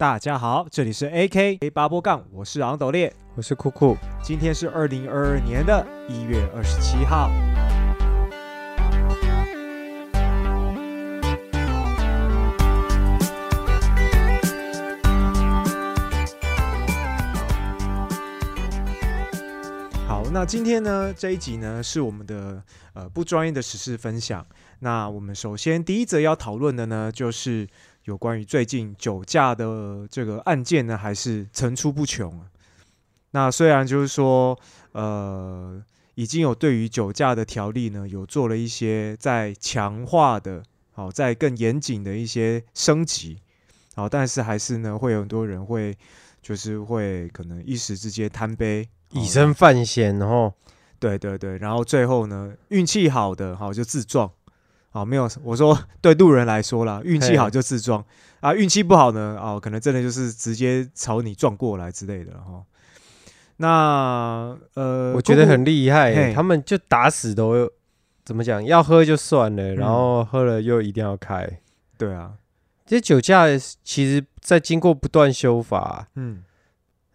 大家好，这里是 AK A 八波杠，我是昂斗烈，我是酷酷。今天是二零二二年的一月二十七号。好，那今天呢这一集呢是我们的呃不专业的时事分享。那我们首先第一则要讨论的呢，就是有关于最近酒驾的这个案件呢，还是层出不穷。那虽然就是说，呃，已经有对于酒驾的条例呢，有做了一些在强化的，好，在更严谨的一些升级，好，但是还是呢，会有很多人会就是会可能一时之间贪杯，以身犯险，然后，对对对，然后最后呢，运气好的，好就自撞。哦，没有，我说对路人来说啦，运气好就自撞啊，运气不好呢，哦，可能真的就是直接朝你撞过来之类的哈。那呃，我觉得很厉害，他们就打死都怎么讲，要喝就算了，然后喝了又一定要开。对啊，这酒驾其实在经过不断修法，嗯，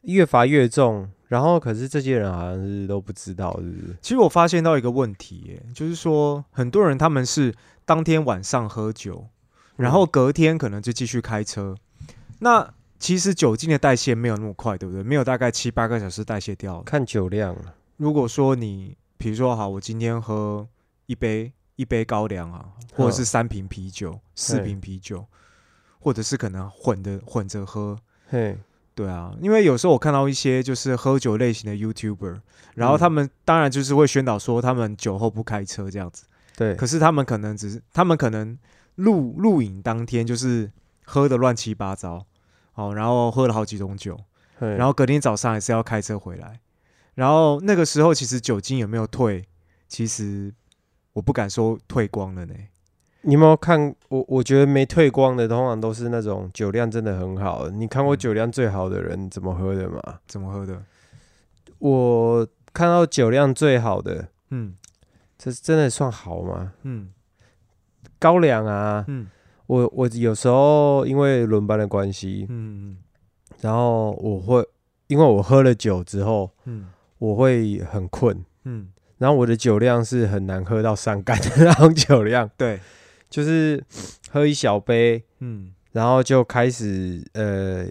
越罚越重。然后，可是这些人好像是都不知道，是不是？其实我发现到一个问题，就是说很多人他们是当天晚上喝酒，然后隔天可能就继续开车。那其实酒精的代谢没有那么快，对不对？没有大概七八个小时代谢掉。看酒量。如果说你，比如说好，我今天喝一杯一杯高粱啊，或者是三瓶啤酒、四瓶啤酒，或者是可能混的混着喝，嘿。对啊，因为有时候我看到一些就是喝酒类型的 YouTuber，然后他们当然就是会宣导说他们酒后不开车这样子。对，可是他们可能只是他们可能录录影当天就是喝的乱七八糟，哦，然后喝了好几种酒，然后隔天早上还是要开车回来，然后那个时候其实酒精有没有退，其实我不敢说退光了呢。你有没有看我？我觉得没退光的，通常都是那种酒量真的很好。你看过酒量最好的人怎么喝的吗？怎么喝的？我看到酒量最好的，嗯，这真的算好吗？嗯，高粱啊，嗯，我我有时候因为轮班的关系，嗯嗯，然后我会因为我喝了酒之后，嗯，我会很困，嗯，然后我的酒量是很难喝到伤肝的那种酒量，对。就是喝一小杯，嗯，然后就开始呃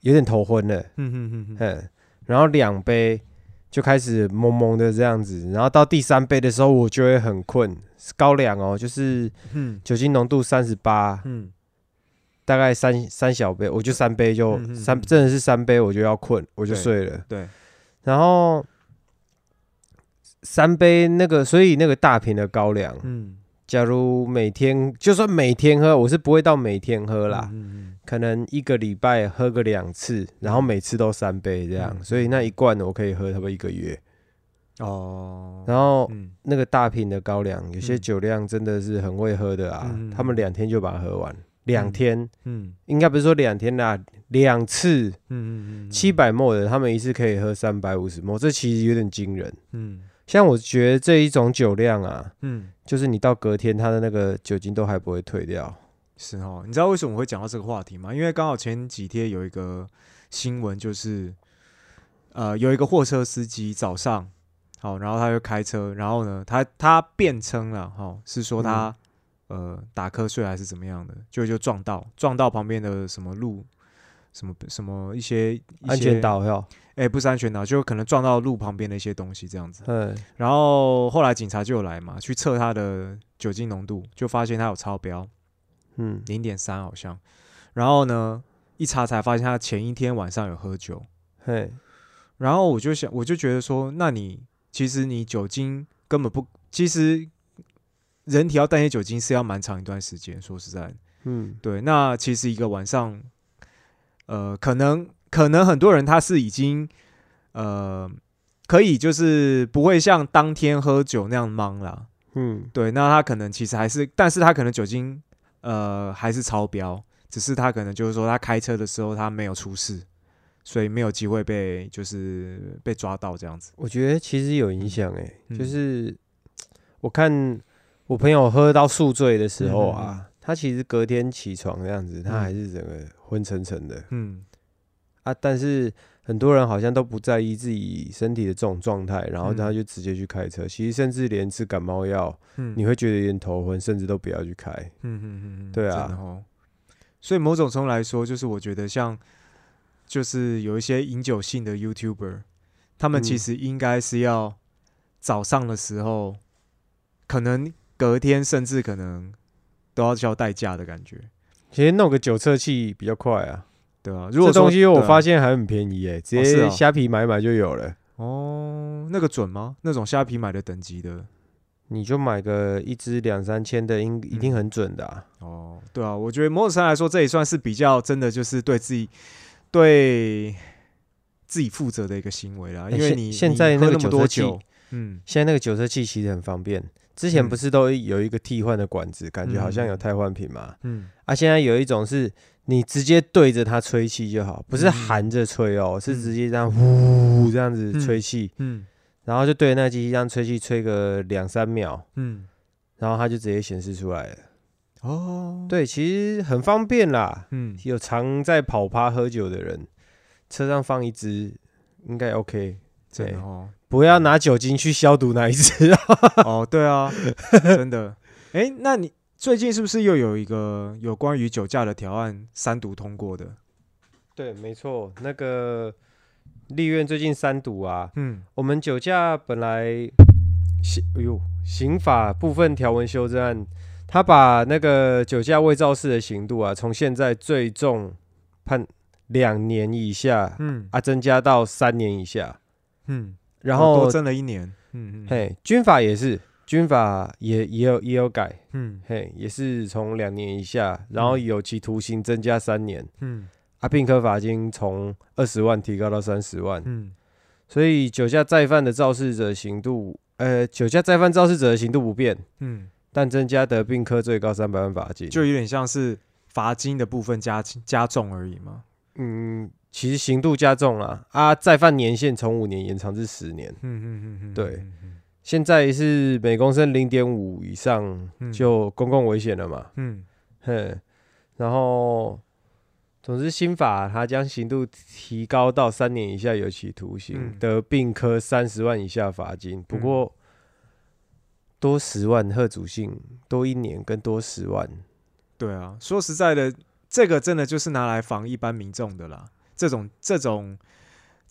有点头昏了，嗯嗯嗯然后两杯就开始蒙蒙的这样子，然后到第三杯的时候我就会很困，高粱哦，就是酒精浓度三十八，嗯，大概三三小杯，我就三杯就三，真的是三杯我就要困，我就睡了，对，然后三杯那个，所以那个大瓶的高粱，嗯。假如每天就算每天喝，我是不会到每天喝啦，可能一个礼拜喝个两次，然后每次都三杯这样，所以那一罐我可以喝差不多一个月。哦，然后那个大瓶的高粱，有些酒量真的是很会喝的啊，他们两天就把它喝完，两天，嗯，应该不是说两天啦，两次，嗯嗯嗯，七百沫的，他们一次可以喝三百五十沫，这其实有点惊人，嗯。像我觉得这一种酒量啊，嗯，就是你到隔天，它的那个酒精都还不会退掉。是哦，你知道为什么我会讲到这个话题吗？因为刚好前几天有一个新闻，就是呃，有一个货车司机早上好，然后他就开车，然后呢，他他辩称了哈，是说他呃打瞌睡还是怎么样的，就就撞到撞到旁边的什么路。什么什么一些安全岛哟？哎，不是安全岛，就可能撞到路旁边的一些东西这样子。嗯，然后后来警察就有来嘛，去测他的酒精浓度，就发现他有超标，嗯，零点三好像。然后呢，一查才发现他前一天晚上有喝酒。嘿，然后我就想，我就觉得说，那你其实你酒精根本不，其实人体要代谢酒精是要蛮长一段时间。说实在，嗯，对，那其实一个晚上。呃，可能可能很多人他是已经呃，可以就是不会像当天喝酒那样忙了，嗯，对，那他可能其实还是，但是他可能酒精呃还是超标，只是他可能就是说他开车的时候他没有出事，所以没有机会被就是被抓到这样子。我觉得其实有影响诶，就是我看我朋友喝到宿醉的时候啊，他其实隔天起床这样子，他还是整个。昏沉沉的。嗯，啊，但是很多人好像都不在意自己身体的这种状态，然后他就直接去开车。其实甚至连吃感冒药，嗯，你会觉得有点头昏，甚至都不要去开。嗯嗯嗯嗯，对啊。所以某种程度来说，就是我觉得像，就是有一些饮酒性的 YouTuber，他们其实应该是要早上的时候，可能隔天甚至可能都要交代驾的感觉。其实弄个酒测器比较快啊，对啊。这东西我发现还很便宜诶，直接虾皮买买就有了。哦，那个准吗？那种虾皮买的等级的？你就买个一只两三千的，应一定很准的啊。哦，对啊，我觉得某种程度来说，这也算是比较真的，就是对自己对自己负责的一个行为啦。因为你现在那个酒测器，嗯，现在那个酒色器其实很方便。之前不是都有一个替换的管子，感觉好像有替换品嘛。嗯，啊，现在有一种是你直接对着它吹气就好，不是含着吹哦，是直接这样呼这样子吹气。嗯。然后就对着那机器这样吹气，吹个两三秒，嗯，然后它就直接显示出来了。哦，对，其实很方便啦。嗯，有常在跑趴喝酒的人，车上放一支应该 OK。对哦，不要拿酒精去消毒那一支。哦，对啊，真的。哎，那你最近是不是又有一个有关于酒驾的条案三读通过的？对，没错，那个。立院最近三读啊，嗯，我们酒驾本来刑，哎呦，刑法部分条文修正案，他把那个酒驾未肇事的刑度啊，从现在最重判两年以下，嗯，啊，增加到三年以下，嗯，然后多增了一年，嗯嗯，嘿，军法也是，军法也也有也有改，嗯，嘿，也是从两年以下，然后有期徒刑增加三年，嗯。啊并科罚金从二十万提高到三十万，嗯，所以酒驾再犯的肇事者刑度，呃，酒驾再犯肇事者的刑度不变，嗯，但增加得并科最高三百万罚金，就有点像是罚金的部分加加重而已嘛，嗯，其实刑度加重了，啊，再犯年限从五年延长至十年，嗯嗯嗯嗯，对，现在是每公升零点五以上就公共危险了嘛，嗯，嘿，然后。总之，新法它将刑度提高到三年以下有期徒刑，得并科三十万以下罚金。不过多十万贺主性多一年跟多十万。对啊，说实在的，这个真的就是拿来防一般民众的啦。这种这种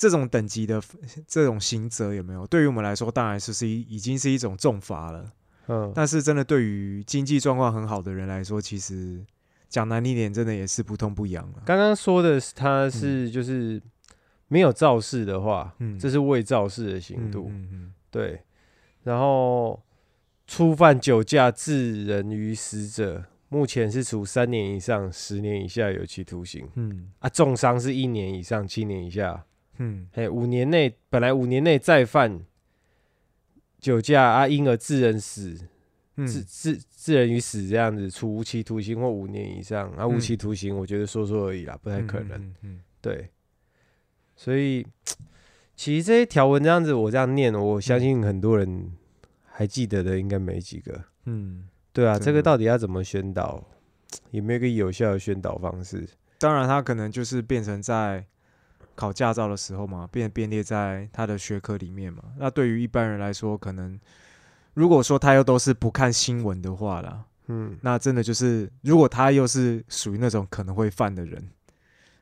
这种等级的这种刑责有没有？对于我们来说，当然是是一已经是一种重罚了。嗯，但是真的对于经济状况很好的人来说，其实。讲难听点，真的也是不痛不痒了。刚刚说的是，他是就是没有肇事的话，嗯，这是未肇事的刑度，嗯嗯，对。然后初犯酒驾致人于死者，目前是处三年以上十年以下有期徒刑，嗯啊，重伤是一年以上七年以下，嗯，嘿，五年内本来五年内再犯酒驾啊，因而致人死。致致致人于死这样子，处无期徒刑或五年以上啊，无期徒刑我觉得说说而已啦，不太可能。嗯，对。所以其实这些条文这样子，我这样念，我相信很多人还记得的应该没几个。嗯，对啊，这个到底要怎么宣导？有没有一个有效的宣导方式？当然，他可能就是变成在考驾照的时候嘛，变编列在他的学科里面嘛。那对于一般人来说，可能。如果说他又都是不看新闻的话啦，嗯，那真的就是，如果他又是属于那种可能会犯的人，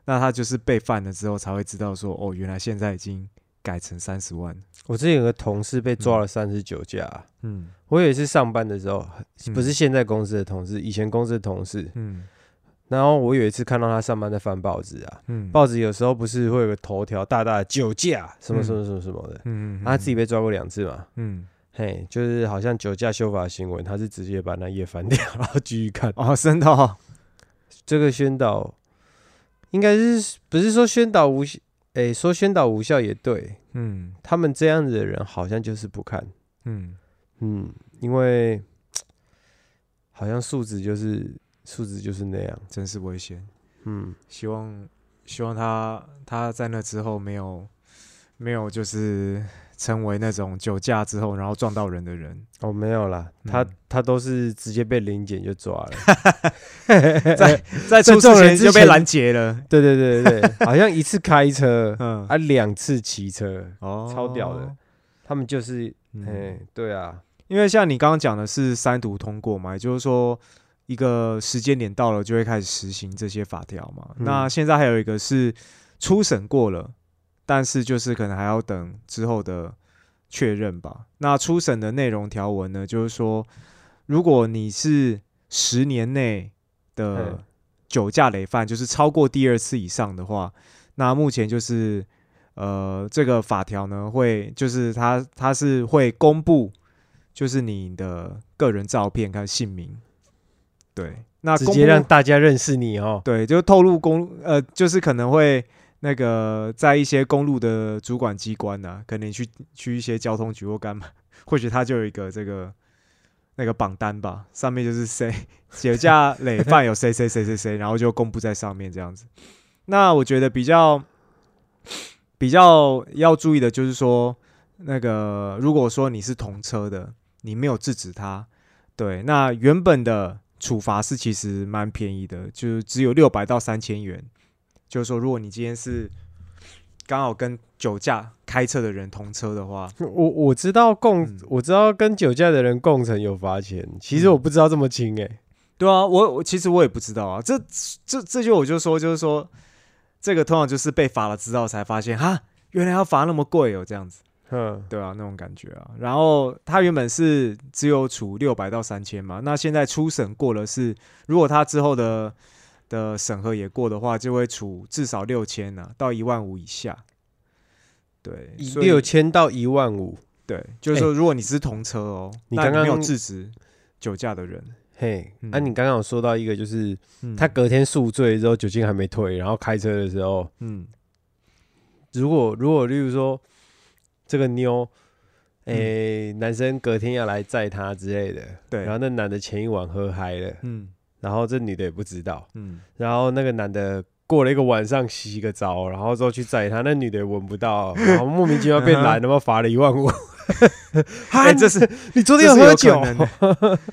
那他就是被犯了之后才会知道说，哦，原来现在已经改成三十万。我之前有个同事被抓了三十酒驾，嗯，我也是上班的时候，不是现在公司的同事，以前公司的同事，嗯，然后我有一次看到他上班在翻报纸啊，嗯，报纸有时候不是会有个头条大大的酒驾什么什么什么什么的，嗯嗯，他自己被抓过两次嘛，嗯。嘿，就是好像酒驾修法新闻，他是直接把那页翻掉，然后继续看。哦，真的，这个宣导应该是不是说宣导无效？哎，说宣导无效也对。嗯，他们这样子的人好像就是不看。嗯嗯，因为 好像素质就是素质就是那样，真是危险。嗯，希望希望他他在那之后没有没有就是。成为那种酒驾之后然后撞到人的人。哦，没有啦，他他都是直接被临检就抓了，在在 出事前就被拦截了。对对对对对，好像一次开车，嗯，啊两次骑车，哦，超屌的。他们就是，哎，对啊，因为像你刚刚讲的是三读通过嘛，也就是说一个时间点到了就会开始实行这些法条嘛。那现在还有一个是初审过了，但是就是可能还要等之后的。确认吧。那初审的内容条文呢？就是说，如果你是十年内的酒驾累犯，就是超过第二次以上的话，那目前就是呃，这个法条呢会就是他他是会公布，就是你的个人照片跟姓名，对，那直接让大家认识你哦。对，就透露公呃，就是可能会。那个在一些公路的主管机关呢，可能去去一些交通局或干嘛，或许他就有一个这个那个榜单吧，上面就是谁酒驾 累犯有谁谁谁谁谁，然后就公布在上面这样子。那我觉得比较比较要注意的就是说，那个如果说你是同车的，你没有制止他，对，那原本的处罚是其实蛮便宜的，就只有六百到三千元。就是说，如果你今天是刚好跟酒驾开车的人同车的话，我我知道共我知道跟酒驾的人共乘有罚钱，其实我不知道这么轻哎。对啊，我我其实我也不知道啊。这这这就我就说，就是说这个通常就是被罚了之后才发现，哈，原来要罚那么贵哦，这样子，嗯，对啊，那种感觉啊。然后他原本是只有处六百到三千嘛，那现在初审过了是，如果他之后的。的审核也过的话，就会处至少六千呢，到一万五以下。对，六千到一万五。对，就是说，如果你是同车哦，你刚刚没有制止酒驾的人，嘿，那你刚刚有说到一个，就是他隔天宿醉之后，酒精还没退，然后开车的时候，嗯，如果如果例如说这个妞，哎，男生隔天要来载她之类的，对，然后那男的前一晚喝嗨了，嗯。然后这女的也不知道，嗯，然后那个男的过了一个晚上洗个澡，然后之后去载她，那女的也闻不到，然后莫名其妙变蓝，他妈罚了一万五。嗨，这是你昨天有喝酒？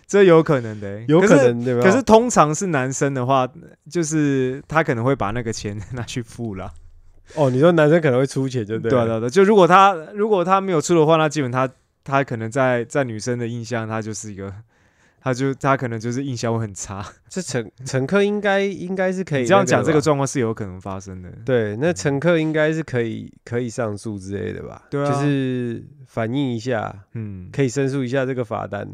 这有可能的，有可能对吧？可是通常是男生的话，就是他可能会把那个钱拿去付了。哦，你说男生可能会出钱，就对，对对对。就如果他如果他没有出的话，那基本他他可能在在女生的印象，他就是一个。他就他可能就是印象会很差，这乘乘客应该应该是可以这样讲，这个状况是有可能发生的。对，那乘客应该是可以可以上诉之类的吧？对啊，就是反映一下，嗯，可以申诉一下这个罚单。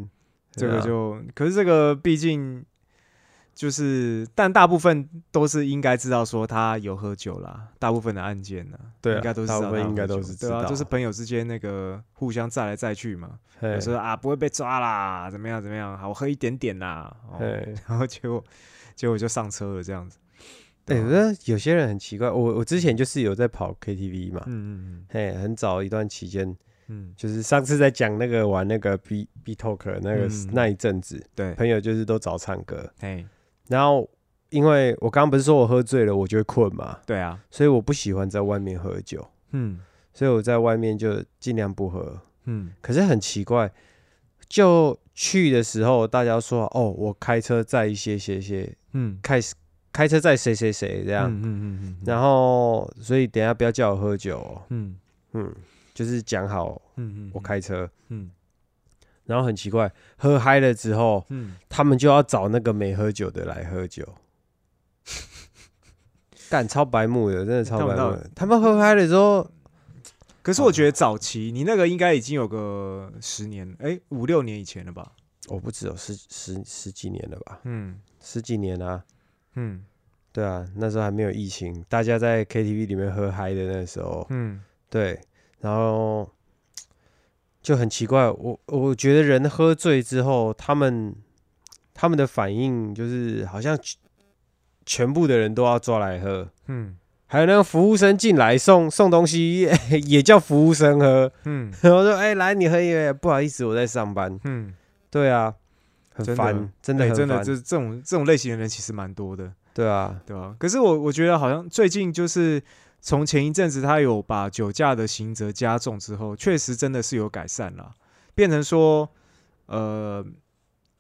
这个就，可是这个毕竟。就是，但大部分都是应该知道说他有喝酒啦。大部分的案件呢，对，应该都是大部分应该都是对啊，就是朋友之间那个互相载来载去嘛。有时候啊，不会被抓啦，怎么样怎么样？好，我喝一点点啦。对，然后结果结果就上车了这样子。对，我觉得有些人很奇怪。我我之前就是有在跑 KTV 嘛，嗯嗯嗯，嘿，很早一段期间，嗯，就是上次在讲那个玩那个 B B Talk 那个那一阵子，对，朋友就是都找唱歌，嘿。然后，因为我刚刚不是说我喝醉了，我就会困嘛。对啊，所以我不喜欢在外面喝酒。嗯，所以我在外面就尽量不喝。嗯，可是很奇怪，就去的时候，大家说哦，我开车载一些些些，嗯，开开车载谁谁谁这样。嗯嗯嗯。然后，所以等下不要叫我喝酒。嗯嗯，就是讲好。嗯嗯，我开车。嗯。然后很奇怪，喝嗨了之后，嗯，他们就要找那个没喝酒的来喝酒，干超白目的，真的超白目的。他们喝嗨了之后，可是我觉得早期你那个应该已经有个十年，哎，五六年以前了吧？我不止有十十十几年了吧？嗯，十几年啊，嗯，对啊，那时候还没有疫情，大家在 KTV 里面喝嗨的那时候，嗯，对，然后。就很奇怪，我我觉得人喝醉之后，他们他们的反应就是好像全部的人都要抓来喝，嗯，还有那个服务生进来送送东西也叫服务生喝，嗯，我说哎来你喝一杯，不好意思我在上班，嗯，对啊，很烦，真的真的这这种这种类型的人其实蛮多的，对啊，对啊，可是我我觉得好像最近就是从前一阵子他有把酒驾的刑责加重之后，确实真的是有改善了，变成说，呃，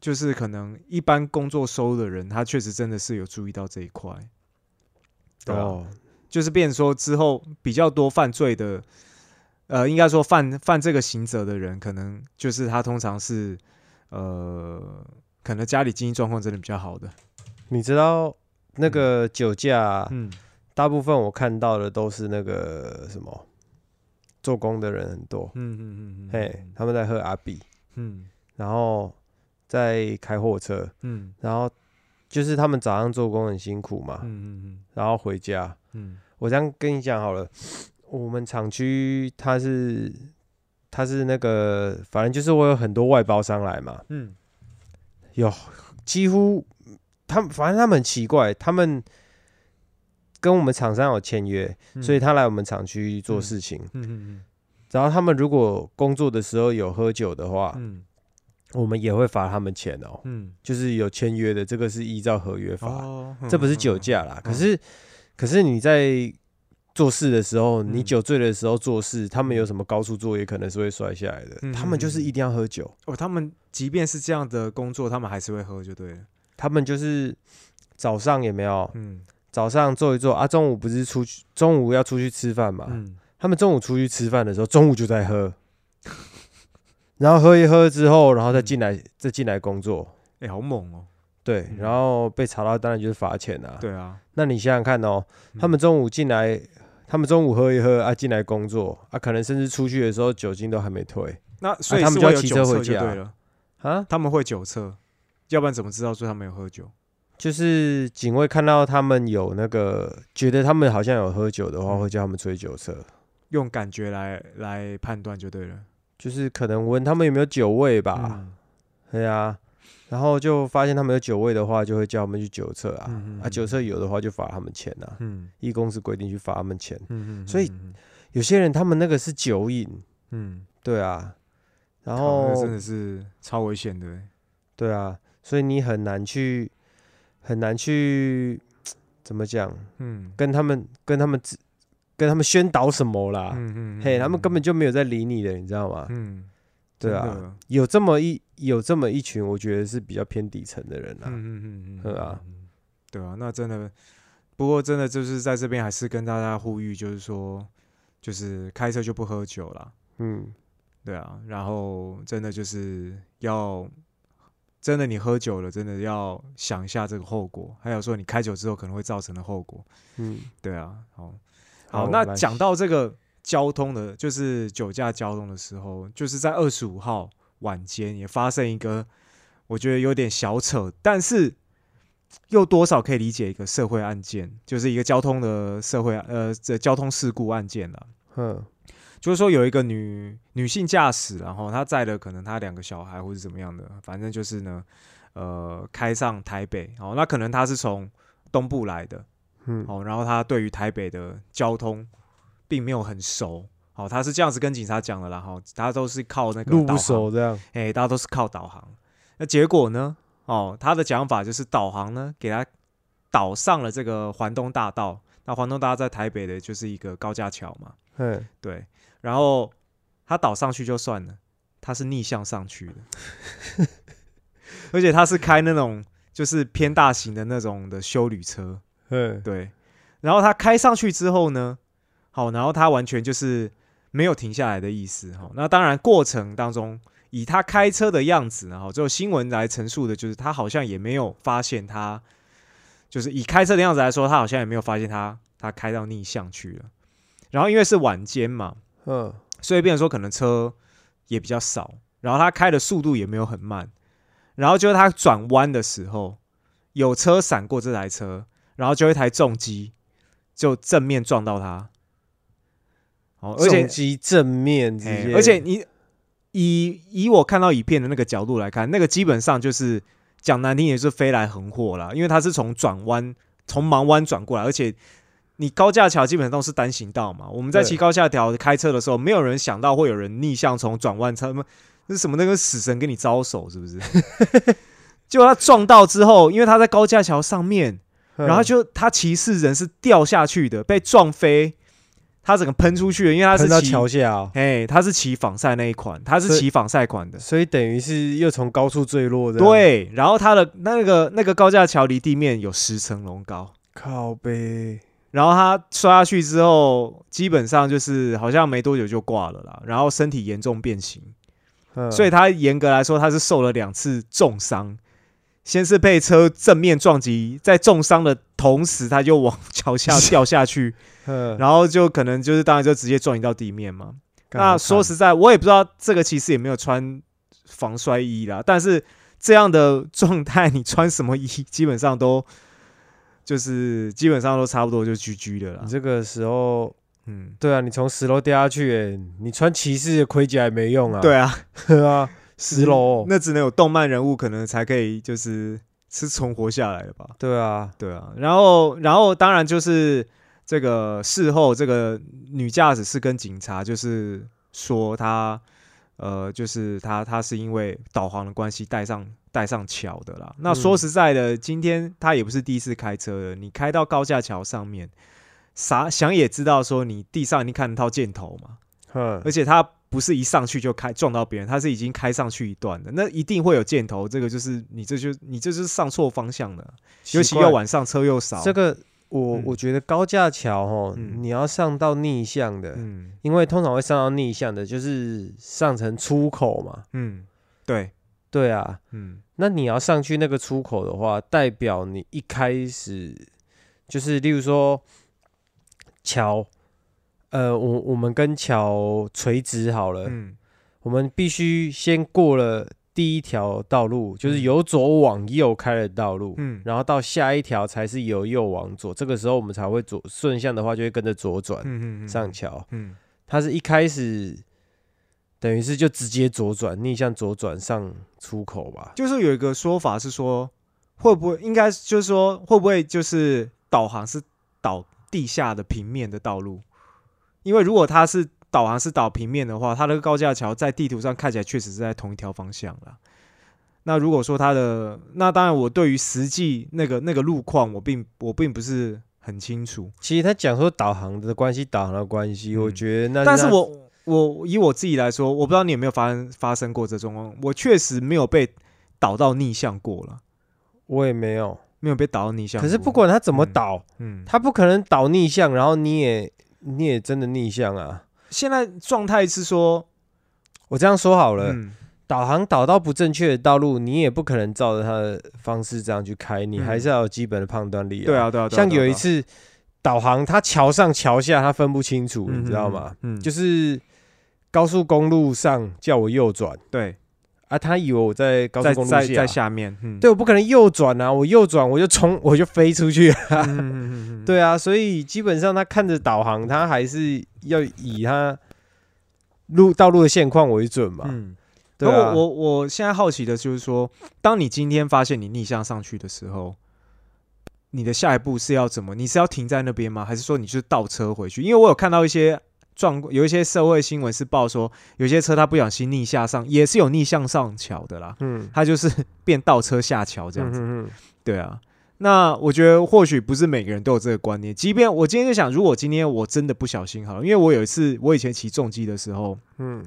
就是可能一般工作收入的人，他确实真的是有注意到这一块。哦，就是变成说之后比较多犯罪的，呃，应该说犯犯这个刑责的人，可能就是他通常是，呃，可能家里经济状况真的比较好的。你知道那个酒驾，嗯。大部分我看到的都是那个什么做工的人很多，嗯嗯嗯嗯，嘿，他们在喝阿比，嗯，然后在开货车，嗯，然后就是他们早上做工很辛苦嘛，嗯嗯嗯，然后回家，嗯，我这样跟你讲好了，我们厂区他是他是那个，反正就是我有很多外包商来嘛，嗯，有几乎他们反正他们很奇怪，他们。跟我们厂商有签约，所以他来我们厂区做事情。嗯嗯嗯。然后他们如果工作的时候有喝酒的话，嗯，我们也会罚他们钱哦。嗯，就是有签约的，这个是依照合约罚，这不是酒驾啦。可是，可是你在做事的时候，你酒醉的时候做事，他们有什么高处作业，可能是会摔下来的。他们就是一定要喝酒哦。他们即便是这样的工作，他们还是会喝，就对了。他们就是早上也没有，嗯。早上做一做啊，中午不是出去，中午要出去吃饭嘛。嗯。他们中午出去吃饭的时候，中午就在喝，然后喝一喝之后，然后再进来，再进来工作。哎，好猛哦！对，然后被查到，当然就是罚钱啊。对啊。那你想想看哦，他们中午进来，他们中午喝一喝啊，进来工作啊，可能甚至出去的时候酒精都还没退。那所以他们就要骑车回家。对了。啊？他们会酒测，要不然怎么知道说他们有喝酒？就是警卫看到他们有那个，觉得他们好像有喝酒的话，会叫他们吹酒测，用感觉来来判断就对了。就是可能闻他们有没有酒味吧，对啊。然后就发现他们有酒味的话，就会叫他们去酒测啊。啊，酒测有的话就罚他们钱啊。嗯，一公司规定去罚他们钱。嗯嗯。所以有些人他们那个是酒瘾。嗯，对啊。然后真的是超危险的。对啊，所以你很难去。很难去 怎么讲？嗯，跟他们跟他们跟他们宣导什么啦？嗯嗯，嘿，他们根本就没有在理你的，你知道吗？嗯，对啊，有这么一有这么一群，我觉得是比较偏底层的人啦。嗯嗯嗯嗯，对啊，对啊，那真的，不过真的就是在这边还是跟大家呼吁，就是说，就是开车就不喝酒了。嗯，对啊，然后真的就是要。真的，你喝酒了，真的要想一下这个后果。还有说，你开酒之后可能会造成的后果。嗯，对啊，好，好。那讲到这个交通的，就是酒驾交通的时候，就是在二十五号晚间也发生一个，我觉得有点小扯，但是又多少可以理解一个社会案件，就是一个交通的社会呃这交通事故案件了。嗯。就是说有一个女女性驾驶，然后她载了可能她两个小孩或者怎么样的，反正就是呢，呃，开上台北，哦，那可能她是从东部来的，嗯，哦，然后她对于台北的交通并没有很熟，哦，她是这样子跟警察讲的，然后大家都是靠那个路不熟这样，哎，大家都是靠导航，那结果呢，哦，他的讲法就是导航呢给他导上了这个环东大道，那环东大道在台北的就是一个高架桥嘛，嗯，对。然后他倒上去就算了，他是逆向上去的，而且他是开那种就是偏大型的那种的修旅车，嗯，对。然后他开上去之后呢，好，然后他完全就是没有停下来的意思，哈。那当然过程当中，以他开车的样子，然后就新闻来陈述的，就是他好像也没有发现他，就是以开车的样子来说，他好像也没有发现他他开到逆向去了。然后因为是晚间嘛。嗯，所以变成说可能车也比较少，然后他开的速度也没有很慢，然后就是他转弯的时候有车闪过这台车，然后就一台重机就正面撞到他。哦，重机正面，而且你以以我看到影片的那个角度来看，那个基本上就是讲难听也是飞来横祸了，因为他是从转弯从盲弯转过来，而且。你高架桥基本上都是单行道嘛？我们在骑高架桥开车的时候，没有人想到会有人逆向从转弯车，那是什么？那个死神跟你招手是不是？结果他撞到之后，因为他在高架桥上面，然后就他骑士人是掉下去的，被撞飞，他整个喷出去了，因为他是骑桥下，哎，他是骑仿赛那一款，他是骑仿赛款的，所以等于是又从高处坠落的。对，然后他的那个那个高架桥离地面有十层楼高，靠背。然后他摔下去之后，基本上就是好像没多久就挂了啦，然后身体严重变形，所以他严格来说他是受了两次重伤。先是被车正面撞击，在重伤的同时，他就往桥下 掉下去，然后就可能就是当然就直接撞击到地面嘛。那说实在，我也不知道这个其实也没有穿防摔衣啦，但是这样的状态，你穿什么衣，基本上都就是基本上都差不多就 GG 的了。你这个时候，嗯，对啊，你从十楼掉下去，你穿骑士的盔甲也没用啊。对啊，啊。十楼，那只能有动漫人物可能才可以，就是是存活下来的吧？对啊，对啊。然后，然后当然就是这个事后，这个女驾驶是跟警察就是说她，呃，就是他他是因为导航的关系带上带上桥的啦。那说实在的，今天他也不是第一次开车了，你开到高架桥上面，啥想也知道说你地上你看得到箭头嘛，而且他。不是一上去就开撞到别人，他是已经开上去一段的，那一定会有箭头。这个就是你这就你这是上错方向了，尤其又晚上车又少。这个我我觉得高架桥哦，你要上到逆向的，嗯，因为通常会上到逆向的，就是上成出口嘛。嗯，对。对啊，嗯，那你要上去那个出口的话，代表你一开始就是，例如说桥。呃，我我们跟桥垂直好了，嗯，我们必须先过了第一条道路，就是由左往右开的道路，嗯，然后到下一条才是由右往左，这个时候我们才会左顺向的话就会跟着左转，嗯嗯。上桥，嗯，它是一开始等于是就直接左转逆向左转上出口吧，就是有一个说法是说，会不会应该就是说会不会就是导航是导地下的平面的道路？因为如果它是导航是导平面的话，它的高架桥在地图上看起来确实是在同一条方向了。那如果说它的，那当然我对于实际那个那个路况，我并我并不是很清楚。其实他讲说导航的关系，导航的关系，我觉得那，但是我我以我自己来说，我不知道你有没有发生发生过这状况，我确实没有被导到逆向过了，我也没有没有被导到逆向。可是不管他怎么导，嗯，他不可能导逆向，然后你也。你也真的逆向啊！现在状态是说，我这样说好了，导航导到不正确的道路，你也不可能照着他的方式这样去开，你还是要有基本的判断力。对啊，对啊。像有一次导航，它桥上桥下它分不清楚，你知道吗？嗯，就是高速公路上叫我右转，对。啊，他以为我在高速公路在在下面，对我不可能右转啊！我右转我就冲，我就飞出去啊。对啊，所以基本上他看着导航，他还是要以他路道路的现况为准嘛。嗯，对啊。我我现在好奇的就是说，当你今天发现你逆向上去的时候，你的下一步是要怎么？你是要停在那边吗？还是说你是倒车回去？因为我有看到一些。撞有一些社会新闻是报说，有些车它不小心逆下上，也是有逆向上桥的啦。嗯，它就是 变倒车下桥这样子。嗯对啊。那我觉得或许不是每个人都有这个观念。即便我今天就想，如果今天我真的不小心好了，因为我有一次我以前骑重机的时候，嗯，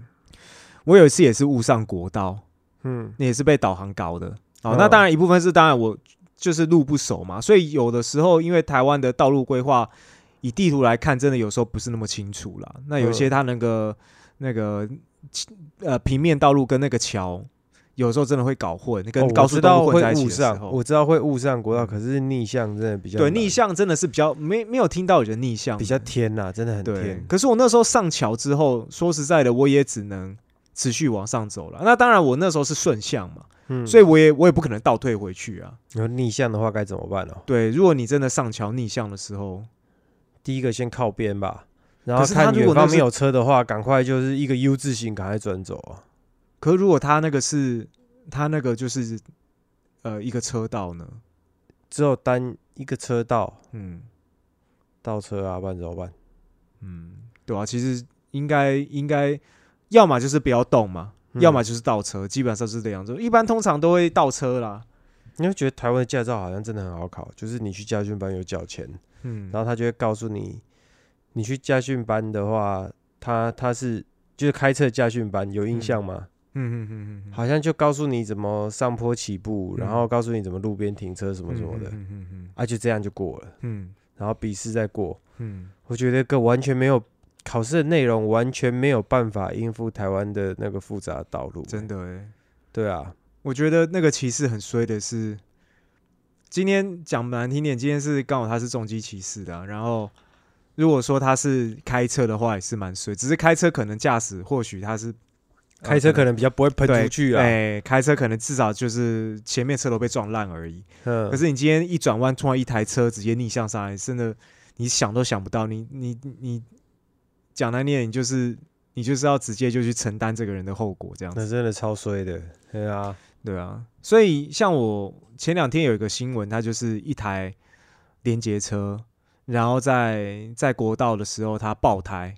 我有一次也是误上国道，嗯，那也是被导航搞的。哦，那当然一部分是当然我就是路不熟嘛，所以有的时候因为台湾的道路规划。以地图来看，真的有时候不是那么清楚了。那有些它那个那个呃平面道路跟那个桥，有时候真的会搞混，跟高速道路混在一起的时候，我知道会误上国道，可是逆向真的比较对逆向真的是比较没没有听到有人逆向比较天呐，真的很天。可是我那时候上桥之后，说实在的，我也只能持续往上走了。那当然，我那时候是顺向嘛，嗯，所以我也我也不可能倒退回去啊。然后逆向的话该怎么办呢？对，如果你真的上桥逆向的时候。第一个先靠边吧，然后看远方没有车的话，赶快就是一个 U 字形，赶快转走啊。可如果他那个是他那个就是呃一个车道呢，只有单一个车道，嗯，倒车啊，不然怎么办？嗯，对啊，其实应该应该要么就是不要动嘛，要么就是倒车，基本上是这样子。一般通常都会倒车啦。你会觉得台湾的驾照好像真的很好考，就是你去驾训班有缴钱。嗯，然后他就会告诉你，你去驾训班的话，他他是就是开车驾训班，有印象吗？嗯。嗯嗯嗯，好像就告诉你怎么上坡起步，然后告诉你怎么路边停车什么什么的，嗯嗯嗯，啊就这样就过了，嗯，然后笔试再过，嗯，我觉得个完全没有考试的内容，完全没有办法应付台湾的那个复杂道路，真的哎，对啊，我觉得那个骑士很衰的是，今天讲难听点，今天是刚好他是重机骑士的，然后如果说他是开车的话，也是蛮衰，只是开车可能驾驶或许他是。开车可能比较不会喷出去啊，哎，开车可能至少就是前面车头被撞烂而已。嗯，可是你今天一转弯，突然一台车直接逆向上来，真的你想都想不到。你你你讲难念，你就是你就是要直接就去承担这个人的后果，这样子。那真的超衰的，对啊，对啊。所以像我前两天有一个新闻，它就是一台连接车，然后在在国道的时候它爆胎。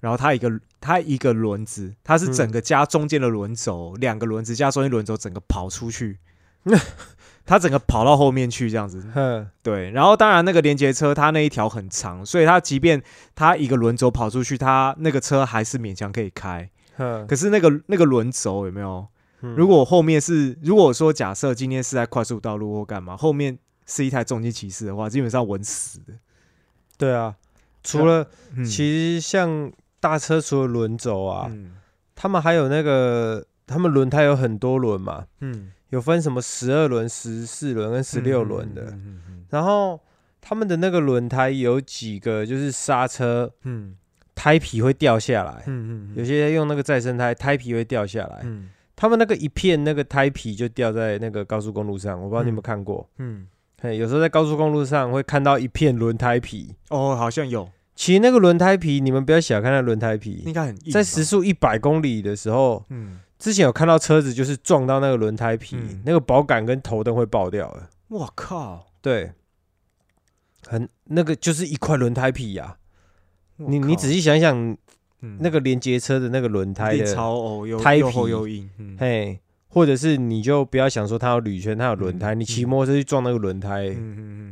然后它一个它一个轮子，它是整个加中间的轮轴，两个轮子加中间轮轴，整个跑出去，它整个跑到后面去这样子。对。然后当然那个连接车它那一条很长，所以它即便它一个轮轴跑出去，它那个车还是勉强可以开。可是那个那个轮轴有没有？如果后面是如果说假设今天是在快速道路或干嘛，后面是一台重机骑士的话，基本上稳死的。对啊，除了其实像。大车除了轮轴啊，他们还有那个，他们轮胎有很多轮嘛，嗯，有分什么十二轮、十四轮跟十六轮的，然后他们的那个轮胎有几个就是刹车，嗯，胎皮会掉下来，嗯嗯，有些用那个再生胎，胎皮会掉下来，嗯，他们那个一片那个胎皮就掉在那个高速公路上，我不知道你有没有看过，嗯，嘿，有时候在高速公路上会看到一片轮胎皮，哦，好像有。其实那个轮胎皮，你们不要小看那轮胎皮，应该很硬在时速一百公里的时候，嗯，之前有看到车子就是撞到那个轮胎皮，那个保杆跟头灯会爆掉的。我靠！对，很那个就是一块轮胎皮呀。你你仔细想想，那个连接车的那个轮胎的胎皮又硬，嘿。或者是你就不要想说它有铝圈，它有轮胎，你骑摩托车去撞那个轮胎，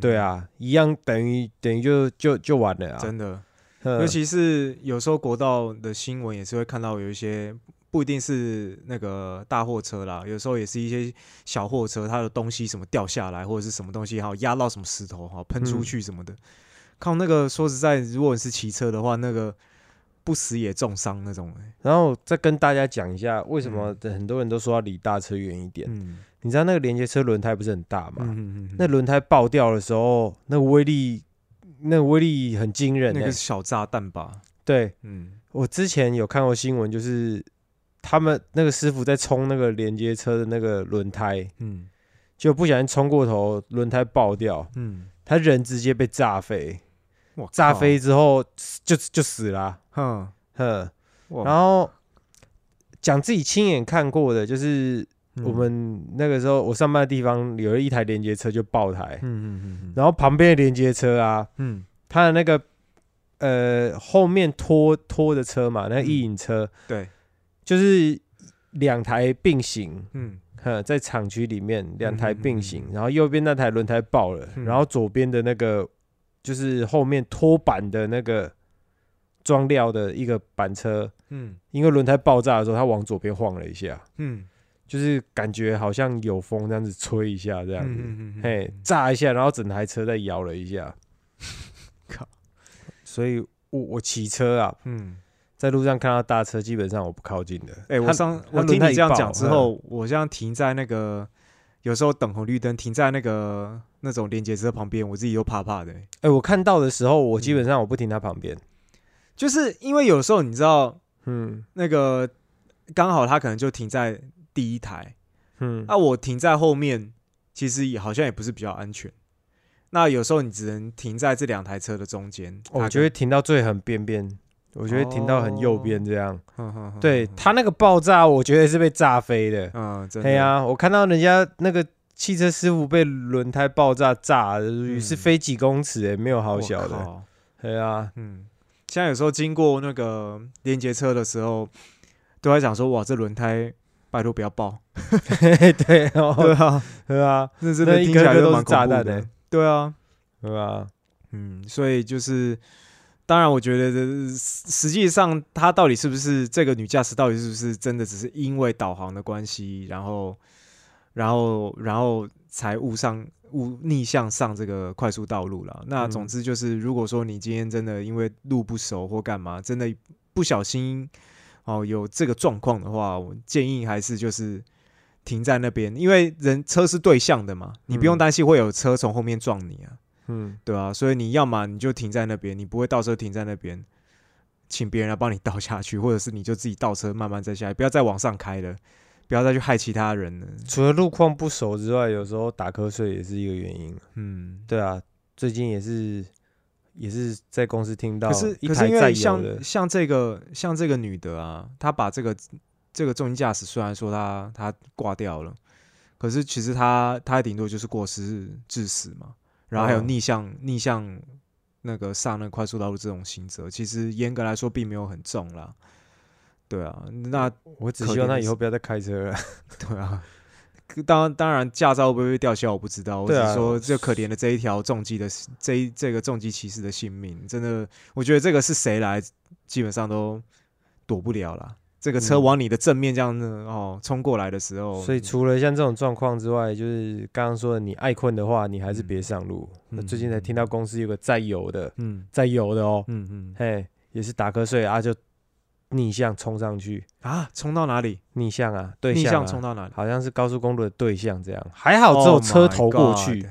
对啊，一样等于等于就就就完了啊！真的，尤其是有时候国道的新闻也是会看到有一些不一定是那个大货车啦，有时候也是一些小货车，它的东西什么掉下来或者是什么东西，哈，压到什么石头哈，喷出去什么的。靠那个说实在，如果是骑车的话，那个。不死也重伤那种，然后再跟大家讲一下，为什么很多人都说要离大车远一点。嗯，你知道那个连接车轮胎不是很大吗？嗯嗯嗯。那轮胎爆掉的时候，那个威力，那个威力很惊人。那个小炸弹吧？对，嗯。我之前有看过新闻，就是他们那个师傅在冲那个连接车的那个轮胎，嗯，就不小心冲过头，轮胎爆掉，嗯，他人直接被炸飞。炸飞之后就就死了，哼。哼。然后讲自己亲眼看过的，就是我们那个时候我上班的地方有一台连接车就爆胎，嗯嗯嗯。然后旁边的连接车啊，嗯，它的那个呃后面拖拖的车嘛，那个异影车，对，就是两台并行，嗯，哼，在厂区里面两台并行，然后右边那台轮胎爆了，然后左边的那个。就是后面拖板的那个装料的一个板车，嗯，因为轮胎爆炸的时候，它往左边晃了一下，嗯，就是感觉好像有风这样子吹一下，这样子，嘿，炸一下，然后整台车再摇了一下，靠！所以我我骑车啊，嗯，在路上看到大车，基本上我不靠近的。哎，我上我听你这样讲之后，我这样停在那个。有时候等红绿灯，停在那个那种连接车旁边，我自己又怕怕的。哎，我看到的时候，我基本上我不停它旁边，就是因为有时候你知道，嗯，那个刚好它可能就停在第一台，嗯，那我停在后面，其实也好像也不是比较安全。那有时候你只能停在这两台车的中间，我觉得停到最很边边。我觉得停到很右边这样，对他那个爆炸，我觉得是被炸飞的。嗯，对啊，我看到人家那个汽车师傅被轮胎爆炸炸，是飞几公尺哎，没有好小的。对啊，嗯，现在有时候经过那个连接车的时候，都在想说，哇，这轮胎拜托不要爆。对，对啊，对啊，那真的听起来都蛮炸弹的。对啊，对啊，嗯，所以就是。当然，我觉得实际上他到底是不是这个女驾驶，到底是不是真的只是因为导航的关系，然后，然后，然后才误上误逆向上这个快速道路了。那总之就是，如果说你今天真的因为路不熟或干嘛，真的不小心哦有这个状况的话，我建议还是就是停在那边，因为人车是对向的嘛，你不用担心会有车从后面撞你啊。嗯，对啊，所以你要么你就停在那边，你不会倒车停在那边，请别人来帮你倒下去，或者是你就自己倒车慢慢再下来，不要再往上开了，不要再去害其他人了。除了路况不熟之外，有时候打瞌睡也是一个原因。嗯，对啊，最近也是也是在公司听到，可是可是因为像像这个像这个女的啊，她把这个这个重型驾驶虽然说她她挂掉了，可是其实她她顶多就是过失致死嘛。然后还有逆向逆向那个上那快速道路这种行责，其实严格来说并没有很重啦。对啊，那我只希望他以后不要再开车了。对啊，当当然驾照会不会吊销我不知道，我只说这可怜的这一条重疾的这一这个重疾骑士的性命，真的，我觉得这个是谁来基本上都躲不了了。这个车往你的正面这样子哦冲过来的时候，所以除了像这种状况之外，就是刚刚说的，你爱困的话，你还是别上路。那最近才听到公司有个在油的，嗯，在油的哦，嗯嗯，嘿，也是打瞌睡啊，就逆向冲上去。啊，冲到哪里？逆向啊，对向冲到哪里？好像是高速公路的对向这样，还好只有车头过去，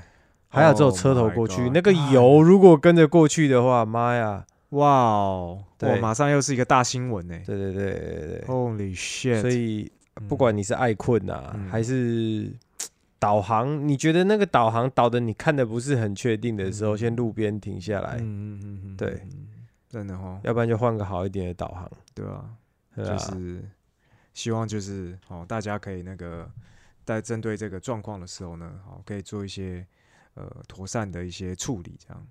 还好只有车头过去，那个油如果跟着过去的话，妈呀！哇哦！对，马上又是一个大新闻呢。对对对对对，Holy shit！所以不管你是爱困呐，还是导航，你觉得那个导航导的你看的不是很确定的时候，先路边停下来。嗯嗯嗯对，真的哦，要不然就换个好一点的导航。对啊，就是希望就是哦，大家可以那个在针对这个状况的时候呢，好可以做一些呃妥善的一些处理，这样。